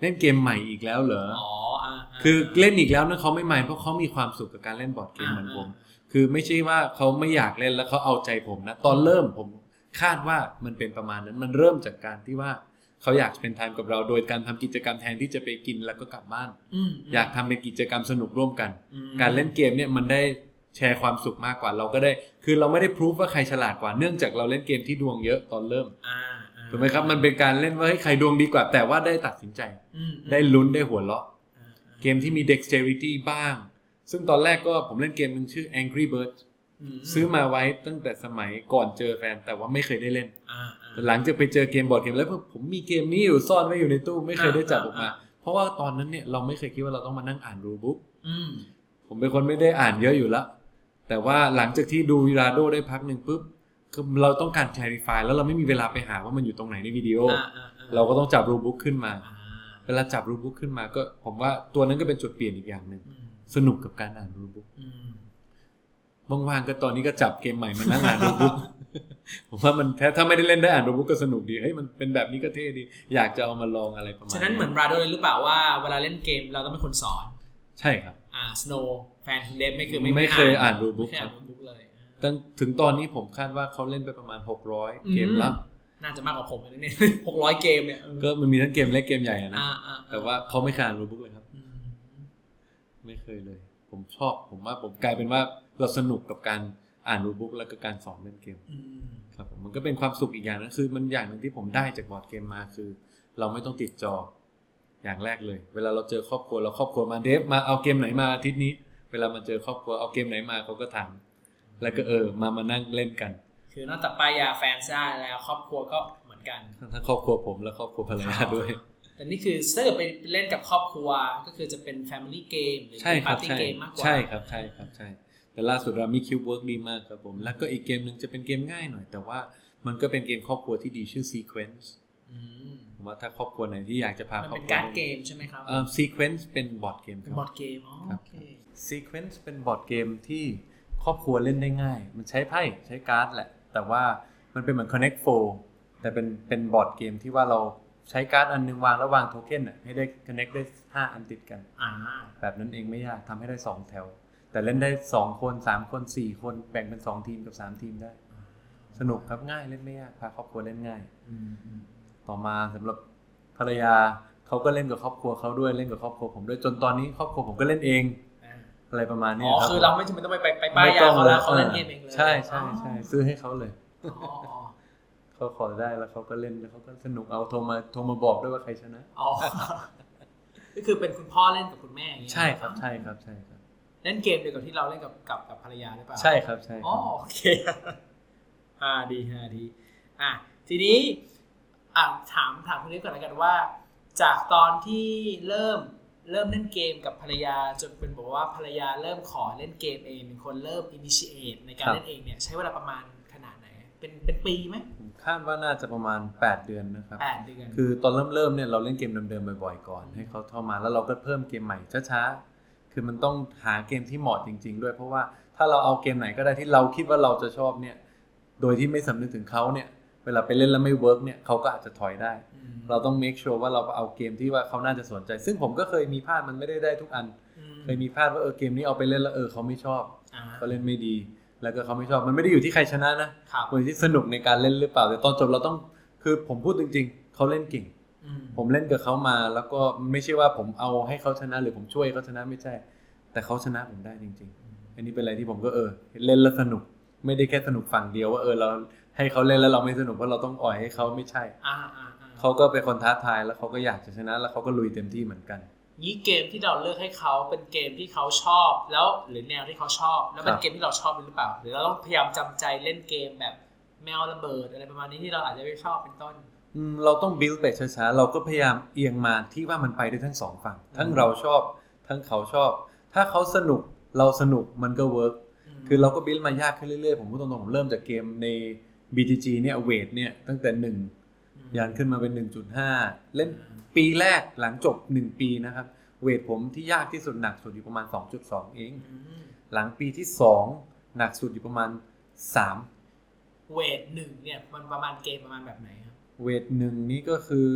เล่นเกมใหม่อีกแล้วเหรอ อ๋ออ่าาคือเล่นอีกแล้วนะเขาไม่ใหม่เพราะเขามีความสุขกับการเล่นบอร์ดเกมเหมือนผม คือไม่ใช่ว่าเขาไม่อยากเล่นแล้วเขาเอาใจผมนะ ตอนเริ่มผมคาดว่ามันเป็นประมาณนั้นมันเริ่มจากการที่ว่าเขาอยากเป็นไทม์กับเราโดยการทำกิจกรรมแทนที่จะไปกินแล้วก็กลับบ้านอืมอยากทำเป็นกิจกรรมสนุกร่วมกันอืมการเล่นเกมเนี่ยมันได้แชร์ความสุขมากกว่าเราก็ได้ คือเราไม่ได้พิสูจว่าใครฉลาดกว่าเนื่องจากเราเล่นเกมที่ดวงเยอะตอนเริ่มอ่าอ่าถูกไหมครับมันเป็นการเล่นว่าเฮ้ยใครดวงดีกว่า แต่ว่าได้ตัดสินใจอืมได้ลุ้นได้หัวเราะอ่าอ่าเกมที่มี dexterity บ้าง ซึ่งตอนแรกก็ผมเล่นเกมหนึงชื่อ Angry Birds มซื้อมาไว้ตั้งแต่สมัยก่อนเจอแฟน แต่ว่าไม่เคยได้เล่นอ่าอ่าแต่หลังจากไปเจอเกมบอร์ดเกมแล้วผมมีเกมนี้อยู่ซ่อนไว้อยู่ในตู้ไม่เคยได้จับออกมาอ่าเพราะว่าตอนนั้นเนี่ยเราไม่เคยคิดว่าเราต้องมานั่งอ่านรูบุ๊กอืมผมเป็นคนไม่ได้อ่านเยอะอยู่แล้วแต่ว่าหลังจากที่ดูวิราโดได้พักหนึ่งปุ๊บคือเราต้องการ clarify แล้วเราไม่มีเวลาไปหาว่ามันอยู่ตรงไหนในวิดีโออ่าอ่าอ่เราก็ต้องจับรูบุ๊กขึ้นมาอ่าเวลาจับ rule book ขึ้นมาก็ผมว่าตัวนั้นก็เป็นจุดเปลี่ยนอีกอย่างหนึ่งอืม สนุกกับการอ่าน rule book อืมว่างๆก็ตอนนี้ก็จับเกมใหม่มานั่งอ่าน rule book ผมว่ามันแท้ถ้าไม่ได้เล่นได้อ่าน rule book ก็สนุกดีเฮ้ยมันเป็นแบบนี้ก็เท่ดี อยากจะเอามาลองอะไรประมาณฉะนั้นเหมือนบราโดเลยหรือเปล่าว่าเวลาเล่นเกมเราต้องเป็นคนสอน ใช่ครับ อ่าสโนแฟนคุณเดฟไม่คือไม่เคยอ่าน rule book ไม่เคยอ่าน rule book เลยตั้งถึงตอนนี้ผมคาดว่าเขาเล่นไปประมาณ 600 เกมละน่าจะมากกว่าผมนะเนี่ยหกร้อยเกมเนี่ยเออก็มันมีทั้งเกมเล็กเกมใหญ่อะนะอ่าอ่าแต่ว่าเขาไม่เคยอ่านรูบุ๊กเลยครับอืม ไม่เคยเลย ผมชอบผมว่าผมกลายเป็นว่าเราสนุกกับการอ่านรูบุ๊กแล้วก็การสอนเล่นเกมอืมครับผมมันก็เป็นความสุขอีกอย่างนะคือ มันอย่างหนึ่งที่ผมได้จากบอร์ดเกมมาคือ เราไม่ต้องติดจออย่างแรกเลย เวลาเราเจอครอบครัวเราครอบครัวมาเดฟมาเอาเกมไหนมาอาทิตย์นี้ เวลามาเจอครอบครัวเอาเกมไหนมาเขาก็ถามแล้วก็เออมามานั่งเล่นกัน คือนอกจากป้ายยาแฟนซ่าแล้วครอบครัวก็เหมือนกันทั้งครอบครัวผมและครอบครัวภรรยาด้วย แต่นี่คือถ้าเกิดไปเล่นกับครอบครัวก็คือจะเป็น Family Game หรือใช่เป็นครั Party บใช่ Game มากกว่า ใช่ครับใช่ครับใช่ แต่ล่าสุดเรามี Qwirkle ดีมากครับผม แล้วก็อีกเกมหนึ่งจะเป็นเกมง่ายหน่อย แต่ว่ามันก็เป็นเกมครอบครัวที่ดีชื่อ Sequence อืมผมว่าถ้าครอบครัวไหนที่อยากจะพามันครอบเป็นครัวการ์ดเกมใช่ไหมครับเอ่อ Sequence เป็นบอร์ดเกมคเป็นรับบอร์ดเกมอ๋อครับโอเค Sequence เป็นบอร์ดเกมที่ครอบครัวเล่นได้ง่าย มันใช้ไพ่ใช้การ์ดแหละ แต่ว่ามันเป็นเหมือน Connect 4แต่เป็นเป็นบอร์ดเกมที่ว่าเรา ใช้การ์ดอันหนึงวางแล้ววางโทเค็นอะให้ได้ Connect ได้ 5 อันติดกันอ่าแบบนั้นเองไม่ยากทำให้ได้ 2 แถว แต่เล่นได้ 2 คน 3 คน 4 คนแบ่งเป็น 2 ทีมกับ 3 ทีมได้ สนุกครับง่ายเล่นไม่ยากพาครอบครัวเล่นง่ายอืมอืมต่อมาสำหรับภรรยาเขาก็เล่นกับครอบครัวเขาด้วยเล่นกับครอบครัวผมด้วยจนตอนนี้ครอบครัวผมก็เล่นเองอ่าอะไรประมาณนี้อ๋อครับคือเราไม่จำเป็นต้องไปไปไปป้ายยาเขาแล้วเขาเล่นเกมเองเลยใช่ใช่ใช่ซื้อให้เขาเลย อ๋ออ๋อเขาขอได้แล้วเขาก็เล่นแล้วเขาก็สนุกเอาโทรมาโทรมาบอกด้วยว่าใครชนะอ๋อก็คือเป็นคุณพ่อเล่นกับคุณแม่อย่างเงี้ยใช่ครับใช่ครับใช่ครับ เล่นเกมเดียวกับที่เราเล่นกับกับกับภรรยาหรือเปล่าใช่ครับใช่คอ๋อรับโอเคอ่าดีอ่าดี อะทีนี้อ่าถามถามคุณนิดก่อนแล้วกันว่า จากตอนที่เริ่มเริ่มเล่นเกมกับภรรยาจนเป็นบอกว่าภรรยาเริ่มขอเล่นเกมเองเป็นคนเริ่ม initiate ในการเล่นเองเนี่ยใช้เวลาประมาณขนาดไหน เป็นเป็นปีไหมผม คาดว่าน่าจะประมาณ 8 เดือนนะครับแปดเดือนคือตอนเริ่มเริ่มๆเนี่ยเราเล่นเกมเดิมๆบ่อยๆก่อนให้เขาเข้ามาแล้วเราก็เพิ่มเกมใหม่ช้าๆคือมันต้องหาเกมที่เหมาะจริง ๆ ด้วย เพราะว่าถ้าเราเอาเกมไหนก็ได้ที่เราคิดว่าเราจะชอบเนี่ย โดยที่ไม่สำนึกถึงเขาเนี่ย เวลาไปเล่นแล้วไม่ work เนี่ยเขาก็อาจจะถอยได้อืมเราต้อง make sure ว่าเราเอาเกมที่ว่าเขาน่าจะสนใจ ซึ่งผมก็เคยมีพลาดมันไม่ได้ได้ทุกอันอืมเคยมีพลาดว่าเออเกมนี้เอาไปเล่นแล้วเออเขาไม่ชอบอ่าเขาเล่นไม่ดี แล้วก็เขาไม่ชอบมันไม่ได้อยู่ที่ใครชนะนะครับอยู่ที่สนุกในการเล่นหรือเปล่าแต่ตอนจบเราต้องคือผมพูดจริง ๆเขาเล่นเก่งอืมผมเล่นกับเขามา แล้วก็ไม่ใช่ว่าผมเอาให้เขาชนะ หรือผมช่วยเขาชนะไม่ใช่ แต่เขาชนะผมได้จริง ๆ อันนี้เป็นอะไรที่ผมก็เออ เล่นแล้วสนุก ไม่ได้แค่สนุกฝั่งเดียวว่าเออเราให้เขาเล่นแล้วเราไม่สนุกเพราะเราต้องอ่อยให้เขาไม่ใช่อ่าอ่าอ่าเขาก็เป็นคนท้าทายแล้วเขาก็อยากจะชนะ แล้วเขาก็ลุยเต็มที่เหมือนกัน ยี่เกมที่เราเลือกให้เขาเป็นเกมที่เขาชอบ แล้วหรือแนวที่เขาชอบ แล้วเป็นครับเกมที่เราชอบหรือเปล่า หรือเราต้องพยายามจำใจเล่นเกมแบบแมวระเบิดอะไรประมาณนี้ที่เราอาจจะไม่ชอบเป็นต้นอืมเราต้องบิลไปช้าๆเราก็พยายามเอียงมาที่ว่ามันไปได้ทั้งสองฝั่ง ทั้งเราชอบ ทั้งเขาชอบ ถ้าเขาสนุกเราสนุกมันก็เวิร์กคือเราก็บิลมายากขึ้นเรื่อยๆ ผมพูดตรงๆผมเริ่มจากเกมใน BTG เนี่ยเวทเนี่ยตั้งแต่หนึ่ง ยันขึ้นมาเป็น 1.5 เล่นปีแรกหลังจบ 1 ปีนะครับ เวทผมที่ยากที่สุดหนักสุดอยู่ประมาณ 2.2 เองอืมหลังปีที่ 2 หนักสุดอยู่ประมาณ 3 เวทหนึ่งเนี่ยมันประมาณเกมประมาณแบบไหนครับ เวทหนึ่งนี่ก็คือ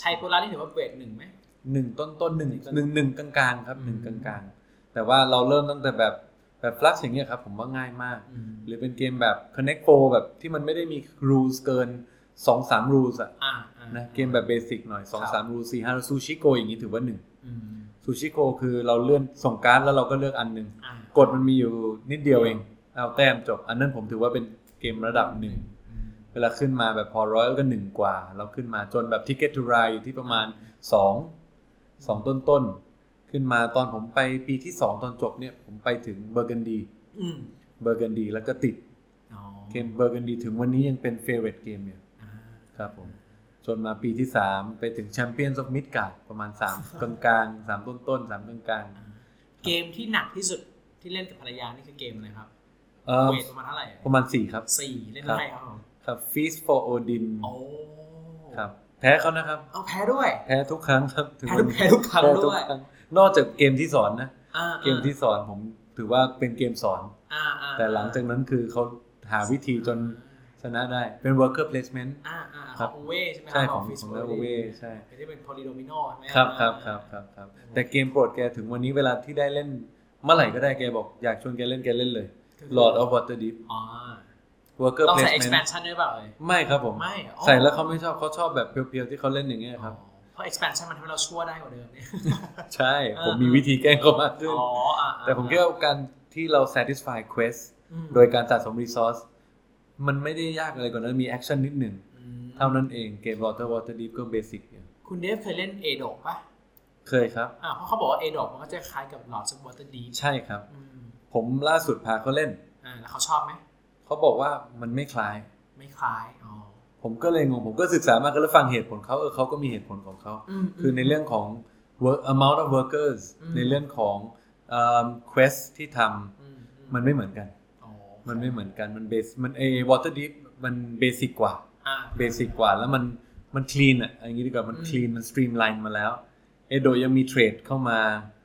ชัยโพลานี่ถือว่าเวทหนึ่งไหมหนึ่งต้นต้นๆหนึ่งหนึ่งหนึ่งกลางๆครับหนึ่งอืกมลางๆแต่ว่าเราเริ่มตั้งแต่แบบแบบฟลักอย่างเงี้ยครับผมว่าง่ายมาก หรือเป็นเกมแบบ Connect 4แบบที่มันไม่ได้มี rules เกิน 2-3 rules อะอ่าอ่านะเกมแบบเบสิกหน่อย2-3 rules 4-5ซูชิโกอย่างนี้ถือว่าอืม1ซูชิโกคือเราเลื่อนส่งการ์ดแล้วเราก็เลือกอันหนึ่งอ่ากดมันมีอยู่นิดเดียวเองเอาแต้มจบ อันนั้นผมถือว่าเป็นเกมระดับหนึ่งอืม weight ขึ้นมาแบบ Port Royal ก็หนึ่งกว่า เราขึ้นมาจนแบบ Ticket to Ride อยู่ที่ประมาณ2 2ต้นต้นๆขึ้นมาตอนผมไปปีที่2ตอนจบเนี่ย ผมไปถึงเบอร์กันดีอืมเบอร์กันดีแล้วก็ติดอ๋อเกมเบอร์กันดีถึงวันนี้ยังเป็น favourite game อยู่อ่า ครับผมจนมาปีที่3ไปถึง Champions of Midgard ประมาณ3กลางกลางๆสามต้นต้นๆสามกลางกลางอ่าเกมที่หนักที่สุดที่เล่นกับภรรยานี่คือเกมอะไรครับๆเอ่อเวทประมาณเท่าไหร่อะประมาณ4ครับสี่เล่นครับได้ครับผมครับ Feast for Odin โอ้ครับแพ้เขานะครับเอาแพ้ด้วย แพ้ทุกครั้งครับถึงแพ้วัทุนกนี้แพ้ทุกครั้งแพ้ทุด้กวยครั้งนอกจากเกมที่สอนนะอ่าเกมที่สอนผมถือว่าเป็นเกมสอนอ่าอ่าแต่หลังจากนั้นคือเขาหาวิธีจน ชนะได้เป็น worker placement อ่าอ่าขครัอบงอูเว่ใช่ไหมใช่ของฟิสของโนาเวใช่ที่เป็นโพลีโดมิโนใช่ไหมครับครับครับครับครับแต่เกมโปรดแกถึงวันนี้เวลาที่ได้เล่น เมื่อไหร่ก็ได้แกบอกอยากชวนแกเล่นแกเล่นเลย Lord of Waterdeep อ๋อ Worker ต้องใส่ Placement expansion ด้วยเปล่าเอ่ยไม่ครับผมไม่อ๋อใส่แล้วเขาไม่ชอบเขาชอบแบบเพียวๆที่เขาเล่นอย่างเงี้ยครับเพราะ expansion มันทำให้เราชั่วได้กว่าเดิมเนี่ยใช่อ่าผมมีวิธีแกล้งเขามากขึ้นอ๋ออ่าอ่าแต่ผมคิดว่าการที่เรา satisfy quest อืมโดยการสะสม resource มันไม่ได้ยากอะไรกว่านั้นมี action นิดหนึ่งอืมเท่านั้นเองเกม Water Water Deep ก็เบสิกคุณเดฟเคยเล่นเอดอกปะเคยครับอ่าเพราะเขาบอกว่าเอดอกมันก็จะคล้ายกับ Lords of Waterdeep ใช่ครับอืมผมล่าสุดพาเขาเล่นอ่าแล้วเขาชอบไหมเขาบอกว่ามันไม่คล้าย ไม่คล้ายอ๋อผผมก็เลยงงผมก็ศึกษามากก็แล้วฟังเหตุผลเขาเออเขาก็มีเหตุผลของเขามคือในเรื่องของ work amount of workers อืมในเรื่องของเอิ่ม quest ที่ทอืมอืำมันไม่เหมือนกันอ๋อ มันไม่เหมือนกันมันเบสมันเอ water deep มัน basic กว่าอ่า basic กว่าแล้วมันมัน clean อะอย่างนี้ดีกว่ามันอืม clean มัน streamline มาแล้ว Yedo ยังมี trade เข้ามา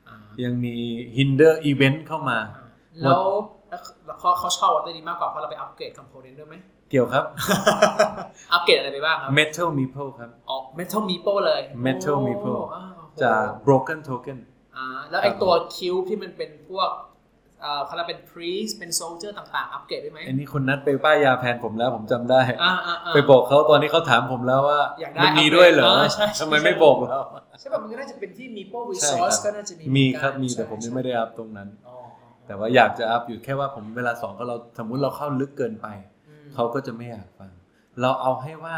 อ่ายังมี hinder event เข้ามาแล้วแล้วเขาเขาชอบวัตถุดีมากกว่าเพราะเราไปอัปเกรด component ด้วยไหมเกี่ยวครับ อัปเกรดอะไรไปบ้างครับ metal meeple ครับ อ๋อ Metal Meeple เลย Metal โอ้ Meeple อ้าวโอ้โหจาก broken token อ่าแล้วไอตัว cube ที่มันเป็นพวก เอ่อเขาเรียกเป็น priest เป็น soldier ต่างๆ อัปเกรดได้ไหมอันนี้คนนัดไปป้ายยาแพนผมแล้วผมจำได้อ่าอ่าอ่าไปบอกเขาตอนนี้เขาถามผมแล้วว่าอยากได้มันมีด้วยเหรอเออใช่ใช่ทำไมไม่บอกเราใช่ป่ะมันก็น่าจะเป็นที่ Meeple ใช่ Resource คก็รับน่าจะมีมีเหอนกันครับมีใช่แต่ผมยังไม่ได้อัพตรงนั้นอ๋ออ๋อแต่ว่าอยากจะอัพอยู่แค่ว่าผมเวลาสอนเขาเราสมมุติเราเข้าลึกเกินไปอืมเขาก็จะไม่อยากฟัง เราเอาให้ว่า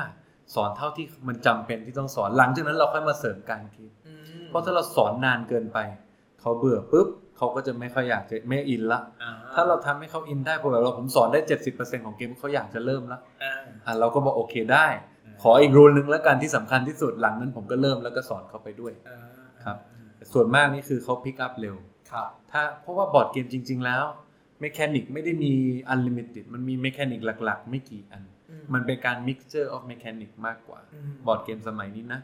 สอนเท่าที่มันจำเป็นที่ต้องสอนหลังจากนั้นเราค่อยมาเสริมการคิดอืมเพราะถ้าเราสอนนานเกินไป เขาเบื่อปุ๊บ เขาก็จะไม่ค่อยอยากจะไม่อินละอ่ถ้าเราทำให้เขาอินได้พอแบบเราผมสอนได้70%ของเกมเขาอยากจะเริ่มละอ่าอะเราก็บอกโอเคได้ ขออีก rule นึงแล้วกันที่สำคัญที่สุดหลังนั้นผมก็เริ่มแล้วก็สอนเขาไปด้วยอ่าครับแต่ส่วนมากนี่คือเขา pick up เร็วครับ ถ้าเพราะว่าบอร์ดเกมจริง ๆ แล้ว mechanic ไม่ได้มี unlimited มันมี mechanic หลัก ๆ ไม่กี่อันอืมมันเป็นการ mixture of mechanic มากกว่าอืมบอร์ดเกมสมัยนี้นะ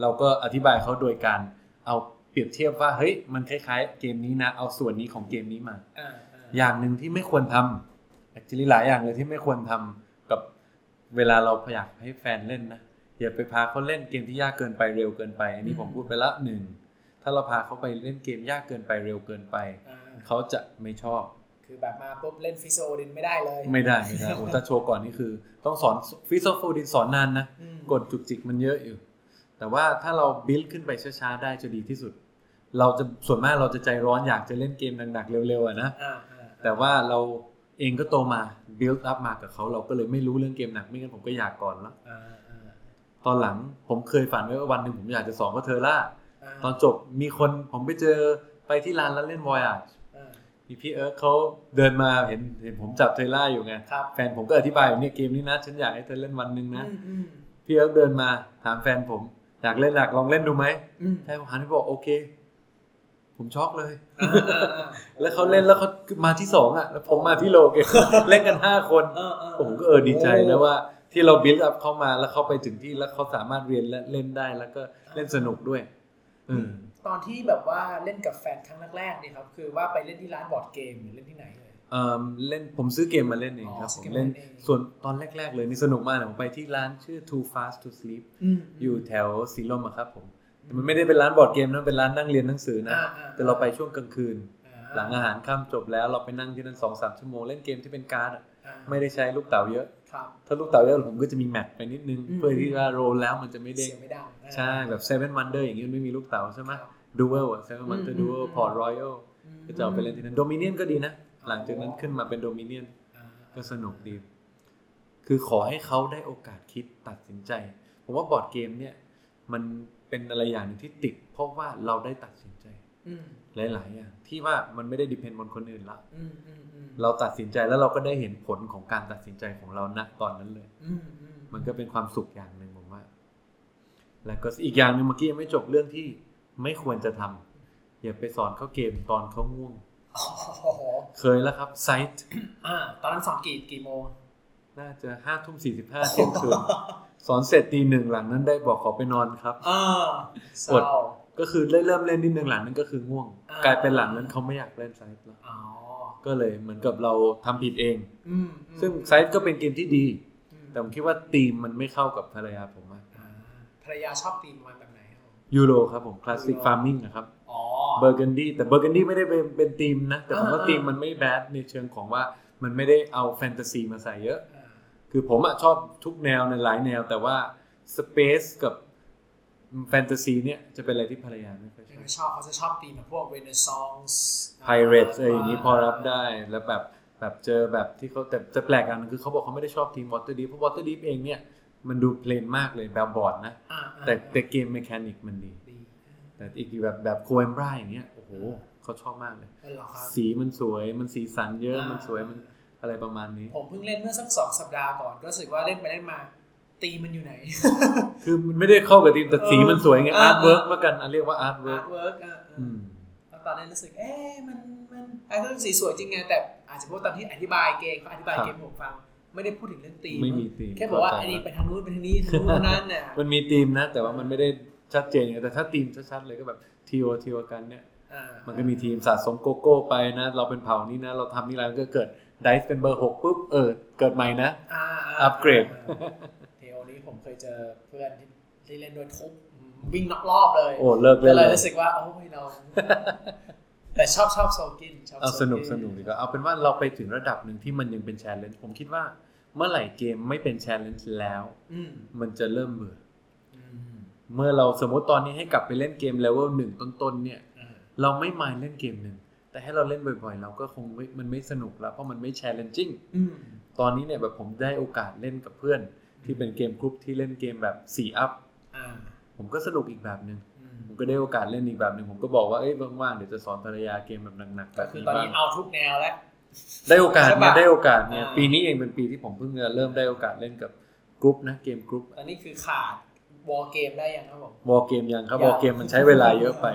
เราก็อธิบายเขาโดยการเอา เปรียบเทียบว่าเฮ้ยมันคล้ายๆ เกมนี้นะเอาส่วนนี้ของเกมนี้มาอ่าอ่าอย่างหนึ่งที่ไม่ควรทำ actually หลายอย่างเลยที่ไม่ควรทำกับเวลาเราอยากให้แฟนเล่นนะอย่าไปพาเขาเล่นเกมที่ยากเกินไปเร็วเกินไป อันนี้ผมพูดไปละหนึ่งถ้าเราพาเขาไปเล่นเกมยากเกินไปเร็วเกินไปอ่าเขาจะไม่ชอบ คือแบบมาปุ๊บเล่น Feast for Odin ไม่ได้เลย ไม่ได้ไม่ได้โอ้ถ้าโชว์ก่อนนี่คือ ต้องสอนฟิโซโฟดินสอนนานนะอืมกดจุกจิกมันเยอะอยู่ แต่ว่าถ้าเราบิลขึ้นไปช้าๆได้จะดีที่สุด เราจะส่วนมากเราจะใจร้อนอยากจะเล่นเกมหนักๆเร็วๆอะนะอ่าอ่าแต่ว่าเราเองก็โตมาบิลอัพมากับเขาเราก็เลยไม่รู้เรื่องเกมหนักไม่งั้นผมก็อยากก่อนแล้วอ่าอ่าตอนหลังผมเคยฝันไว้ว่าวันหนึ่งผมอยากจะสอนก็เธอล่าาตอนจบมีคนผมไปเจอไปที่ร้านแล้วเล่นวอยอาอ่าพี่พี่เอิร์กเขาเดินมาเห็นเห็นผมจับเทล่าอยู่ไงครับแฟนผมก็อธิบายอยู่เนี่ยเกมนี้นะ ฉันอยากให้เธอเล่นวันหนึ่งนะอืมอืมพี่เอิร์กเดินมาถามแฟนผม อยากเล่นอยากลองเล่นดูไหมอืมแฟนผมหันไปบอกโอเค ผมช็อกเลยอ่าอ่าอ่าแล้วเขาเล่นแล้วเขามาที่สองอะ แล้วผมมาที่โลเกมเล่นกันห้าคนเออเออผมก็เออดีใจแล้วว่าที่เรา build up เข้ามาแล้วเขาไปถึงที่แล้วเขาสามารถเรียนและเล่นได้แล้วก็เล่นสนุกด้วย อืมตอนที่แบบว่าเล่นกับแฟนครั้งแรกๆเนี่ยครับ คือว่าไปเล่นที่ร้านบอร์ดเกมหรือเล่นที่ไหนเลย เอ่อเล่นผมซื้อเกมมาเล่นเองครับอ๋อซื้ผอมเกมมาเล่นเล่นเองส่วนตอนแรก ๆ เลยนี่สนุกมากเลยผมไปที่ร้านชื่อ Too Fast to Sleep อืมอยู่แถวสีลมอะครับผมแต่มันไม่ได้เป็นร้านบอร์ดเกมนะเป็นร้านนั่งเรียนหนังสือนะอ่าอ่าแต่เราไปช่วงกลางคืนอ่หลังอาหารค่ำจบแล้วเราไปนั่งที่นั่นสองสามชั่วโมงเล่นเกมที่เป็นการ์ดอะอ่าไม่ได้ใช้ลูกเต๋าเยอะครับถ้าลูกเต๋าเยอะผมก็จะมี mat ไปนิดนึงอืมเพื่อที่ว่า roll แล้วมันจะไม่เด้งเสียงไม่ดังอ่าใช่แบบ Seven Wonders อย่างนี้มันไม่มีลูกเต๋าใช่ไหมครับDuel อะเซเว่นวันเดออืร์มดูเวลอืม Port Royal อืมก็จะเอาไปเล่นที่นั่น Dominion ก็ดีนะ หลังจากนั้นขึ้นมาเป็น Dominion อ่าก็สนุกดี คือขอให้เขาได้โอกาสคิดตัดสินใจ ผมว่าบอร์ดเกมเนี่ย มันเป็นอะไรอย่างหนึ่งที่ติด เพราะว่าเราได้ตัดสินใจอืมหลายๆอย่างที่ว่ามันไม่ได้ depend บนคนอื่นละอืมอืมอืมเราตัดสินใจแล้วเราก็ได้เห็นผลของการตัดสินใจของเราณตอนนั้นเลยอืมอืมมันก็เป็นความสุขอย่างหนึ่งผมว่า แล้วก็อีกอย่างหนึ่งเมื่อกี้ยังไม่จบเรื่องที่ไม่ควรจะทำอย่าไปสอนเขาเกมตอนเขาง่วงโอ้โห เคยแล้วครับไซต์อ่าตอนนั้นสอนกี่กี่โมง น่าจะห้าทุ่มสี่สิบห้าเที่ยงคืนสอนเสร็จตีหนึ่งหลังนั้นได้บอกขอไปนอนครับอ่าเศอดร้าก็คือเริ่มเริ่มเล่นนิดนึงหลังนั้นก็คือง่วงอ่ากลายเป็นหลังนั้นเขาไม่อยากเล่นไซต์แล้วอ๋อก็เลยเหมือนกับเราทำผิดเองอืมอืมซึ่งไซต์ก็เป็นเกมที่ดีอืมแต่ผมคิดว่าธีมมันไม่เข้ากับภรรยาผมมากอ่าภรรยาชอบธีมมันแบบไหนครับผมยูโรครับผมคลาสสิก Euro farming นะครับอ๋อ เบอร์เกนดี้แต่เบอร์เกนดี้ไม่ได้เป็นเป็นธีมนะ แต่ผมว่าอ่าธีมมันไม่ bad ในเชิงของว่ามันไม่ได้เอาแฟนตาซีมาใส่เยอะอ่าคือผมอะชอบทุกแนวในหลายแนว แต่ว่า space กับแฟนตาซีเนี่ยจะเป็นอะไรที่ภรรยาไม่ค่อยชอบไม่ชอบเขาจะชอบธีมแบบพวก Renaissance pirate อะไรอย่างนี้พอรับได้แล้วแบบแบบเจอแบบที่เขาแต่จะแปลกอย่างหนึงคือเขาบอกเขาไม่ได้ชอบธีม Waterdeep เพราะ Waterdeep เองเนี่ยมันดู plain มากเลยแบบบอร์ดนะอ่าอ่าแต่แต่เกม mechanic มันดีดี แต่อีกแบบแบบ Coimbra อย่างเงี้ยโอ้โหเขาชอบมากเลยนั่นเหรอครับสีมันสวยมันสีสันเยอะอ่ามัมันสวยมันอะไรประมาณนี้ ผมเพิ่งเล่นเมื่อสักสองสัปดาห์ก่อนก็รู้สึกว่าเล่นไปเล่นมาธีมมันอยู่ไหน คือมันไม่ได้เข้ากับธีมแต่สีมันสวยไงเออ artwork แล้วกันอะเรียกว่า artwork artwork อะอืมแล้วตอนนั้นรู้สึกเอ๊ะมันมันไอ้เรื่องสีสวยจริงไงแต่อาจจะเพราะตอนที่อธิบายเกมเขาอธิบายครับเกมให้ผมฟังไม่ได้พูดถึงเรื่องตีมไม่มีธีมแค่บอกว่าเข้าใจไอ้นี่ไปทางนู้นไปทางนี้ทางนู้นทางนั้นน่ะมันมีธีมนะ แต่ว่ามันไม่ได้ ชัดเจนไงแต่ถ้าธีมชัดๆเลยก็แบบทีโอทีโอกันเนี่ยอ่ามันก็มีทีมสะสมโกโก้ไปนะ เราเป็นเผ่านี้นะ เราทำนี่แล้วก็เกิดไดส์เป็นเบอร์หกปุ๊บเออเกิดใหม่นะอ่าอัปเกรดเทโอนี้ผมเคยเจอเพื่อนที่ที่เล่นด้วยทุบวิ่งนอกรอบเลยโอ้เลิกก็เล่นเลเลยยรู้สึกว่าโอ้ยเราแต่ชอบชอบโซกินชอบเอาโซสนุกกิสนุกดีกว่าเอาเป็นว่าเราไปถึงระดับหนึ่งที่มันยังเป็นแชร์เลนจ์ผมคิดว่าเมื่อไหร่เกมไม่เป็นแชร์เลนจ์แล้วอืมมันจะเริ่มเบื่ออืม เมื่อเราสมมติตอนนี้ให้กลับไปเล่นเกมเลเวลหนึ่งต้นๆเนี่ยอ่าเราไม่มายเล่นเกมหนึ่งแต่ให้เราเล่นบ่อยๆ เราก็คงไม่มันไม่สนุกแล้วเพราะมันไม่แชร์เลนจิ้งอืมตอนนี้เนี่ยแบบผมได้โอกาสเล่นกับเพื่อน ที่เป็นเกมกรุ๊ปที่เล่นเกมแบบ4อัพอ่าผมก็สนุกอีกแบบหนึ่งอืมผมก็ได้โอกาสเล่นอีกแบบหนึ่งผมก็บอกว่าเอ้ยว่างๆเดี๋ยวจะสอนภรรยาเกมแบบหนักๆแบก็บคือนี้ตอนบ้านี้งเอาทุกแนวแล้วได้โอกาสใช่เนี่ยปะได้โอกาสเนี่ยอ่าปีนี้เองเป็นปีที่ผมเพิ่งจะเริ่มได้โอกาสเล่นกับกรุ๊ปนะเกมกรุ๊ปตอนนี้คือขาด วอลเกมได้ยังครับผมวอลเกมยังครับยังวอลเกมมันใช้เวลาเยอะไป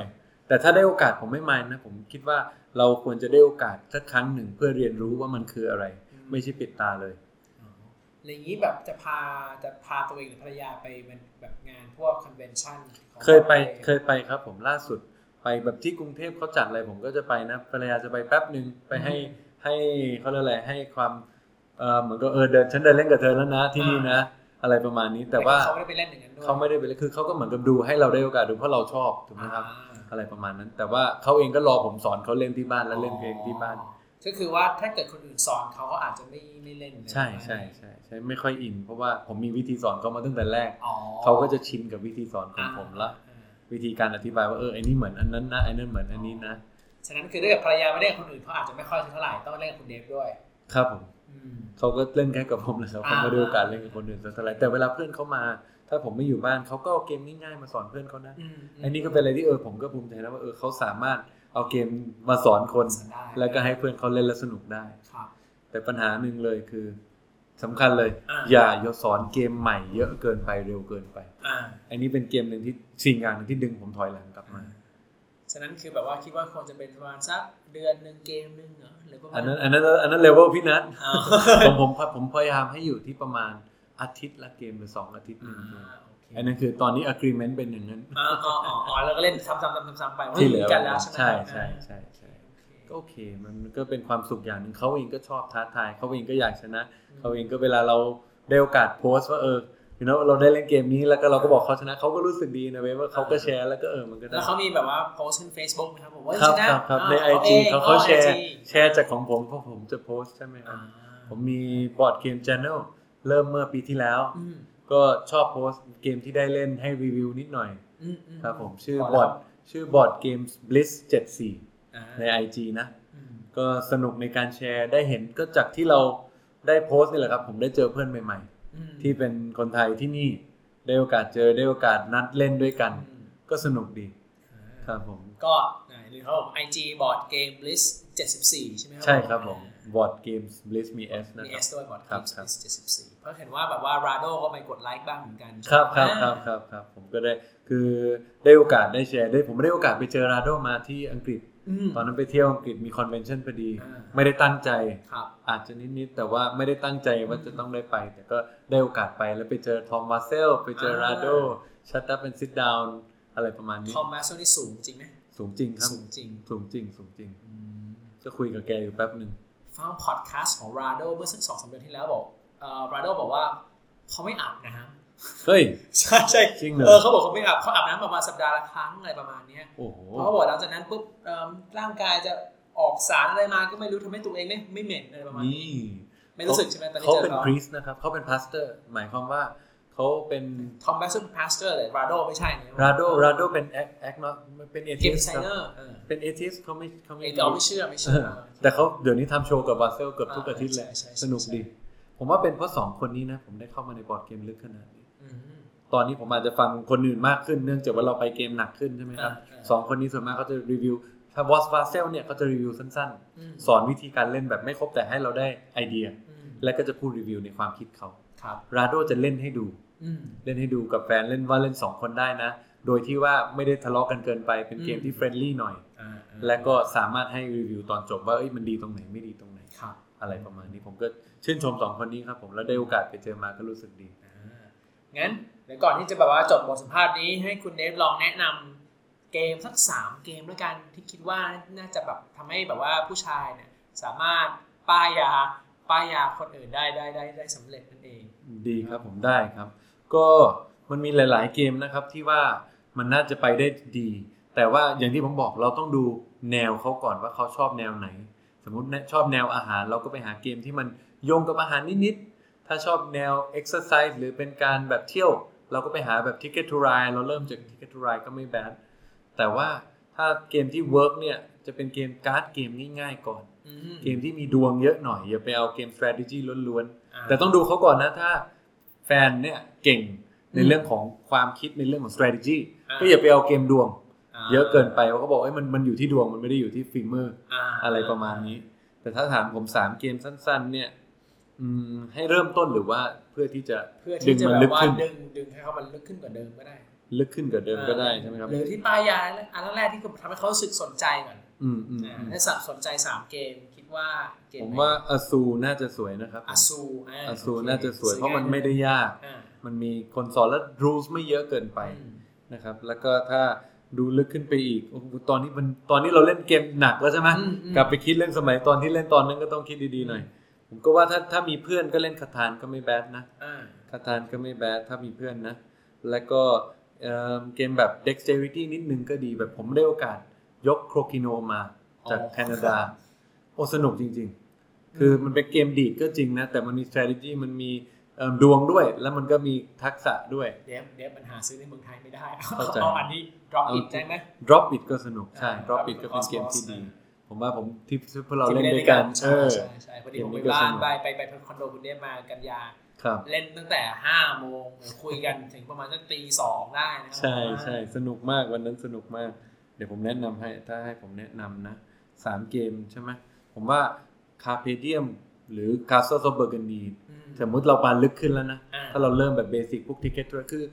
แต่ถ้าได้โอกาสผมไม่มายนะ ผมคิดว่าเราควรจะได้โอกาสสักครั้งหนึ่งเพื่อเรียนรู้ว่ามันคืออะไร ไม่ใช่ปิดตาเลยอ๋ออะไรอย่างนี้แบบจะพาจะพาตัวเองหรือภรรยาไปเป็นแบบงานพวกคอนเวนชั่นของเคยไปเคยไปครับผมล่าสุด ไปแบบที่กรุงเทพเขาจัดอะไรผมก็จะไปนะภรรยาจะไปแป๊บหนึ่งไปให้ให้เขาเรียกอะไรให้ความเออเหมือนก็เออเดินฉันเดินเล่นกับเธอแล้วนะที่นี่นะ อะไรประมาณนี้ แต่ว่าเขาไม่ได้ไปเล่นอย่างนั้นด้วยเขาไม่ได้ไปเลยคือเขาก็เหมือนกับดูให้เราได้โอกาสดูเพราะเราชอบถูกไหมครับ อะไรประมาณนั้น แต่ว่าเขาเองก็รอผมสอนเขาเล่นที่บ้านแล้วเล่นเพลงที่บ้านก็คือว่าถ้าเกิดคนอื่นสอนเขาเขาอาจจะไม่ไม่เล่นใช่ใช่ใช่ใช่ไม่ค่อยอิน เพราะว่าผมมีวิธีสอนเขามาตั้งแต่แรกอ๋อเขาก็จะชินกับวิธีสอนของผมละอ่าวิธีการอธิบายว่าเออไอ้นี่เหมือนอันนั้นนะไอ้นั่นเหมือนอันนี้นะฉะนั้นคือถ้าเกิดภรรยาไม่เล่นกับคนอื่นเขาอาจจะไม่ค่อยเท่าไหร่ต้องเล่นกับคุณเดฟด้วย ครับผมอืม เขาก็เล่นแค่กับผมเลยครับอ่าเขาไม่ได้โอกาสเล่นกับคนอื่นสักเท่าไหร่แต่เวลาเพื่อนเขามา ถ้าผมไม่อยู่บ้านเขาก็เอาเกมง่ายๆมาสอนเพื่อนเขานะอืมอันนี้ก็เป็นอะไรที่เออผมก็ภูมิใจนะว่าเออเขาสามารถเอาเกมมาสอนคนสอนได้แล้วก็ให้เพื่อนเขาเล่นแล้วสนุกได้ครับแต่ปัญหาหนึ่งเลยคือสำคัญเลยอ่าอย่าอย่าสอนเกมใหม่เยอะเกินไปเร็วเกินไปอ่าอันนี้เป็นเกมหนึ่งที่สิ่งอย่างหนึ่งที่ดึงผมถอยหลังกลับมา ฉะนั้นคือแบบว่าคิดว่าควรจะเป็นประมาณสักเดือนหนึ่งเกมหนึ่งเหรอหรือประมาณอันนั้นอันนั้นอันนั้นเลเวลพี่นัทอ่าผมผมผมพยายามให้อยู่ที่ประมาณอาทิตย์ละเกมหรือสองอาทิตย์หนึ่งเกมโอเคอันนั้นคือตอนนี้ agreement เป็นอย่างนั้นอ๋ออ๋ออ๋ออ๋อแล้วก็เล่นซ้ำๆๆๆไปที่เหลือไม่มีกันแล้วใช่ไหมใช่ครับใช่ใช่ใช่โอเคก็โอเคมันก็เป็นความสุขอย่างหนึ่งเขาเองก็ชอบท้าทายเขาเองก็อยากชนะเขาเองก็เวลาเราได้โอกาสโพสต์ว่าเออ เห็นว่าเราได้เล่นเกมนี้แล้วก็เราก็บอกเขาชนะเขาก็รู้สึกดีนะเว้ยว่าเขาก็แชร์แล้วก็เออมันก็ได้แล้วเขามีแบบว่าโพสต์ขึ้น Facebook ไหมครับผมว่าครับชนะครับครับอ่าในไอขจีงเขาเขาแชร์ IG แชร์จากของผมเพราะผมจะโพสต์ใช่ไหมครัอ่าบผมมีบอร์ดเกม channel เริ่มเมื่อปีที่แล้วอืมก็ชอบโพสต์เกมที่ได้เล่นให้รีวิวนิดหน่อยอืมอืมครับผมชื่อขบอร์ดแล้วชื่อบอร์ดเกม Bliss 74อ่าใน IG นะอืมก็สนุกในการแชร์ได้เห็นก็จากที่เราได้โพสต์นี่แหละครับ ผมได้เจอเพื่อนใหม่อืมๆ ที่เป็นคนไทยที่นี่ได้โอกาสเจอได้โอกาสนัดเล่นด้วยกันอืมก็สนุกดีอ่าครับผมก็ไหนหรือเขาบอก IG board game list 74 ใช่ไหมครับใช่ครับผมบอร์ดเกม Bliss มี S นะมีครับ S ด้วย board ครับ game ครับ list 74 เพราะเห็นว่าแบบว่า Rahdo ก็ไปกดไลค์บ้างเหมือนกัน ครับครับอ่าครับครับครับผมก็ได้คือได้โอกาสได้แชร์ได้ผมได้โอกาสไปเจอ Rahdo มาที่อังกฤษอืม ตอนนั้นไปเที่ยวอังกฤษมี convention พอดีอ่าไม่ได้ตั้งใจครับอาจจะนิดๆแต่ว่าไม่ได้ตั้งใจว่าจะต้องได้ไป แต่ก็ได้โอกาสไปแล้วไปเจอ Tom Vasel ไปเจอ Rahdoชัตตั p เป็นซิดดาวน์อะไรประมาณนี้ Tom Vasel นี่สูงจริงไหมสูงจริงครับ สูงจริง สูงจริง สูงจริงก็คุยกับแกอยู่แป๊บหนึ่งฟังพอดแคสต์ของ Rahdo เมื่อสักสองสามเดือนที่แล้วบอกเอ่อ Rado บอกว่าเขาไม่อาบน้ำ เฮ้ย ใช่ใช่จริงเหรอ เออเขาบอกเขาไม่อาบเขาอาบน้ำประมาณสัปดาห์ละครั้งอะไรประมาณเนี้ยโอ้โหเพราะเขาบอกหลังจากนั้นปุ๊บเอิ่มร่างกายจะออกสารอะไรมาก็ไม่รู้ทำให้ตัวเองไม่ไม่เหม็นอะไรประมาณนี่นี้ไม่รู้สึกใช่ไหมตอนนี้เขาเจอเป็นเขา priest นะครับเขาเป็น pastor หมายความว่าเขาเป็นทอมแบสซ์เป็นพาสเตอร์แต่ Rado ไม่ใช่เนี่ยราโดราโดเป็นแอคแอคเนาะเป็นเอเกทิมสดีไซเนอร์เออเป็นเอทิสเขาไม่เขาไม่ เออเอาไม่เชื่อไม่เอเชื่ออแต่เขาเดี๋ยวนี้ทำโชว์กับบาเซลเกือบทุกอ่าอาทิตย์เลยใช่ใช่ใช่ สนุกดี ผมว่าเป็นเพราะสองคนนี้นะ ผมได้เข้ามาในบอร์ดเกมลึกขนาดนี้อืม ตอนนี้ผมอาจจะฟังคนอื่นมากขึ้นเนื่องจากว่าเราไปเกมหนักขึ้นใช่ไหมครับอ่าอ่าสองคนนี้ส่วนมากเขาจะรีวิวถ้าวอสฟาเซลเนี่ยเขาจะรีวิวสั้นอืมๆสอนวิธีการเล่นแบบไม่ครบแต่ให้เราได้ไอเดียอืมและก็จะพูดรีวิวในความคิดเขาครับ Rahdo จะเล่นให้ดูออืมเล่นให้ดูกับแฟนเล่นว่าเล่น2คนได้นะ โดยที่ว่าไม่ได้ทะเลาะกันเกินไปเป็นเกมที่ friendly หน่อยอ่าอ่าและก็สามารถให้รีวิวตอนจบว่าเอ้ยมันดีตรงไหนไม่ดีตรงไหนครับอะไรประมาณนี้ผมก็ชื่นชมสองคนนี้ครับผมแล้วได้โอกาสไปเจอมาก็รู้สึกดีอ่า งั้นเดี๋ยวก่อนที่จะแบบว่าจบบทสัมภาษณ์นี้ให้คุณเดฟลองแนะนำเกมสักสามเกมด้วยกันที่คิดว่าน่าจะแบบทำให้แบบว่าผู้ชายเนี่ยสามารถป้ายยาป้ายยาคนอื่นได้ได้ได้ได้สำเร็จนั่นเอง ดีครับผมได้ครับ ก็มันมีหลาย ๆ เกมนะครับที่ว่ามันน่าจะไปได้ดี แต่ว่าอย่างที่ผมบอกเราต้องดูแนวเขาก่อนว่าเขาชอบแนวไหน สมมติชอบแนวอาหารเราก็ไปหาเกมที่มันโยงกับอาหารนิด ๆ ถ้าชอบแนว exercise หรือเป็นการแบบเที่ยว เราก็ไปหาแบบ Ticket to Ride เราเริ่มจาก Ticket to Ride ก็ไม่แบดแต่ว่าถ้าเกมที่ work เนี่ยจะเป็นเกมการ์ดเกมง่ายๆก่อนอืมเกมที่มีดวงเยอะหน่อย อย่าไปเอาเกม strategy ล้วนอ่าๆแต่ต้องดูเขาก่อนนะถ้าแฟนเนี่ยเก่งในอืมเรื่องของความคิดในเรื่องของ strategy อ่าก็อย่าไปเอาเกมดวงาเยอะเกินไปเพราะเขาบอกว่ามันมันอยู่ที่ดวงมันไม่ได้อยู่ที่ฝีมือาอะไรประมาณนี้ แต่ถ้าถามผมสามเกมสั้น ๆ เนี่ย อืมให้เริ่มต้นหรือว่าเพื่อที่จะเพื่อดึที่งจะมันแบลึบกว่าขึ้นดึงดึงให้เขามันลึกขึ้นกว่าเดิมก็ได้ ลึกขึ้นกว่าเดิมก็ได้ใช่ไหมครับหรือที่ป้ายยาอันแรกๆที่ทำให้เขารู้สึกสนใจก่อนอืมอืมอ่าอืมถ้าสับสนใจสามเกมคิดว่าเกมผมไหนว่าอาซูน่าจะสวยนะครับอาซูอาซูน่าจะสวยเพราะมันไม่ได้ยากอ่ามันมีคนสอนและ rules ไม่เยอะเกินไปอืมนะครับ แล้วก็ถ้าดูลึกขึ้นไปอีกโอ้โหตอนนี้มันตอนนี้เราเล่นเกมหนักแล้วใช่ไหมอืมอืมกลับไปคิดเล่นสมัยตอนที่เล่นตอนนั้นก็ต้องคิดดีๆหน่อย ผมก็ว่าถ้าถ้ามีเพื่อนก็เล่นคาทานก็ไม่แบดนะอ่าคาทานก็ไม่แบดถ้ามีเพื่อนนะ แล้วก็เอิ่มเกมแบบ dexterity นิดนึงก็ดีแบบผมได้โอกาสยกโครคิโนมาจากแคนาดา โอ้สนุกจริง ๆ คือมันเป็นเกมดีดก็จริงนะ แต่มันมี strategy มันมีเอิ่มดวงด้วย แล้วมันก็มีทักษะด้วย เดฟเดฟมันหาซื้อในเมืองไทยไม่ได้เข้าใจเอาอันนี้ drop เอา it ได้ไหม drop it ก็สนุก ใช่อ่า drop Drop it It ก็เป็นเกม Cosmos ที่ดีอ่ ผมว่าผมที่พวกเราที่เล่นไปด้วยกันใช่เออใช่ใช่พอดีผมเกมนี้ไปก็บ้าสนนุกไปไปไปคอนโดคุณเดฟมากันยาครับเล่นตั้งแต่ห้าโมงคุยกันถึงประมาณสักตีสองได้นะครัใช่ใช่สนุกมากวันนั้นสนุกมาก เดี๋ยวผมแนะนำให้ถ้าให้ผมแนะนำนะสามเกมใช่ไหมผมว่า Carpedium หรือ Castle of Burgundy อืมสมมุติเราปานลึกขึ้นแล้วนะอ่าถ้าเราเริ่มแบบเบสิกพวกทิกเก็ตคือ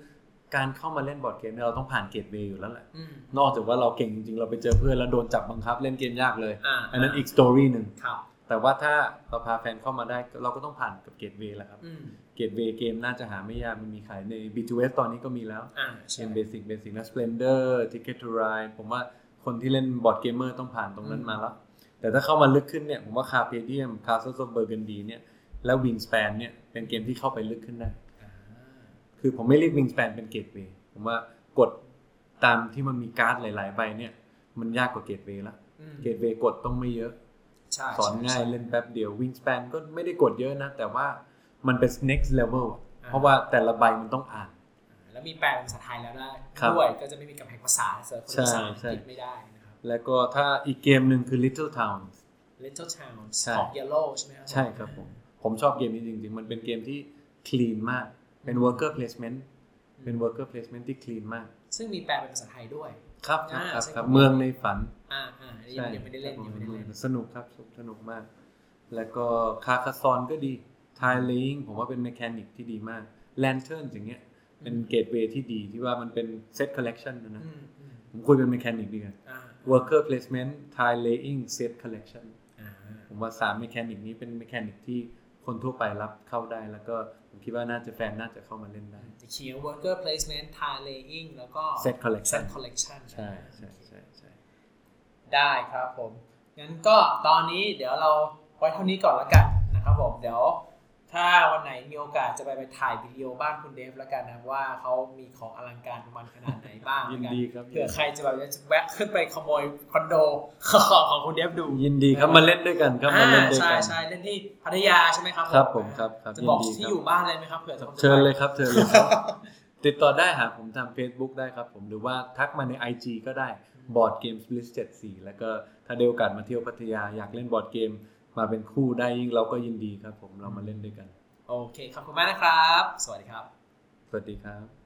การเข้ามาเล่นบอร์ดเกมเนี่ยเราต้องผ่านเกตเวย์อยู่แล้วแหละอืมนอกจากว่าเราเก่งจริงๆเราไปเจอเพื่อนแล้วโดนจับบังคับเล่นเกมยากเลยอ่าอันนั้นอีก story หนึ่งครับแต่ว่าถ้าเราพาแฟนเข้ามาได้เราก็ต้องผ่านกับ gateway แหละครับอืม gateway game น่าจะหาไม่ยากมันมีขายใน B2S ตอนนี้ก็มีแล้วอ่าเกมใช่มะ basic basic นะ Splendor Ticket to Ride ผมว่าคนที่เล่น board gamer ต้องผ่านตรงนั้นมาแล้ว แต่ถ้าเข้ามาลึกขึ้นเนี่ยผมว่า Carpe Diem Castle of Burgundy เนี่ยแล้ว Wingspan เนี่ยเป็นเกมที่เข้าไปลึกขึ้นได้อ่า คือผมไม่เรียก Wingspan เป็นเกตเวย์ผมว่ากดตามที่มันมีการ์ดหลาย ๆ ใบเนี่ย มันยากกว่าเกตเวย์ละอืมเกตเวย์กดต้องไม่เยอะใช่สอนง่ายใช่เล่นแป๊บเดียว Wingspan ก็ไม่ได้กดเยอะนะ แต่ว่ามันเป็น next level อะอ่าเพราะว่าแต่ละใบมันต้องอ่าน แล้วมีแปลเป็นภาษาไทยแล้วได้ครับด้วยก็จะไม่มีกำแพงภาษาเสิร์ฟคนภาษาอังใช่กฤษไม่ได้นะครับแล้วก็ถ้าอีกเกมหนึ่งคือ Little Towns Little Town ใช่ของ Yellow ใช่ไหมครับใช่ครับผม ผมชอบเกมนี้จริง ๆ มันเป็นเกมที่ clean มาก เป็น worker placement เป็น worker placement ที่ clean มาก ซึ่งซึ่งมีแปลเป็นภาษาไทยด้วย ครับครับอ่าครับใช่คครัรับบเมืองในฝัน อ่าอ่าอันนี้ยังยังไม่ได้เล่นยังไม่ได้เล่นสนุกครับสนุกมาก แล้วก็คาคาซอนก็ดีทายเลงผมว่าเป็น m ม c h a นิกที่ดีมาก Lantern อย่างเงี้ย เป็นเกตเวย์ที่ดีที่ว่ามันเป็น set collection นะนะอืมอืมผมคุยเป็น m ม c h a นิกดีกว่าอ่า worker placement tile laying set collection อ่าผมว่าสาม mechanic นี้เป็น mechanic ที่คนทั่วไปรับเข้าได้แล้วก็ ผมคิดว่าน่าจะแฟนน่าจะเข้ามาเล่นได้จะเขียน worker placement tile laying แล้วก็ set collection set collection ใช่ใช่ใช่ใช่ได้ครับผม งั้นก็ตอนนี้เดี๋ยวเราไว้เท่านี้ก่อนละกันนะครับผม เดี๋ยว ถ้าวันไหนมีโอกาสจะไปไปถ่ายวิดีโอบ้านคุณเดฟแล้วกันนะว่าเขามีของอลังการประมาณขนาดไหนบ้างยินดีครับเผื่อใครจะแบบจะแวะขึ้นไปขโมยคอนโดของของคุณเดฟดูยินดีครับมาเล่นด้วยกันครับมาเล่นด้วยใช่กันใช่เล่นที่พัทยาใช่ไหมครับครับผมครับครับจะบอกยินดีที่ครับอยู่บ้านเลยไหมครับเผื่อจะเชิญเลยครับเชิญเลยครับติดต่อได้หาผมทาง Facebook ได้ครับผมหรือว่าทักมาใน IG ก็ได้บอร์ดเกมส list 74แล้วก็ถ้าได้โอกาสมาเที่ยวพัทยาอยากเล่นบอร์ดเกม มาเป็นคู่ได้ยิ่งเราก็ยินดีครับ ผมเรามาเล่นด้วยกัน โอเคขอบคุณมากนะครับ สวัสดีครับ สวัสดีครับ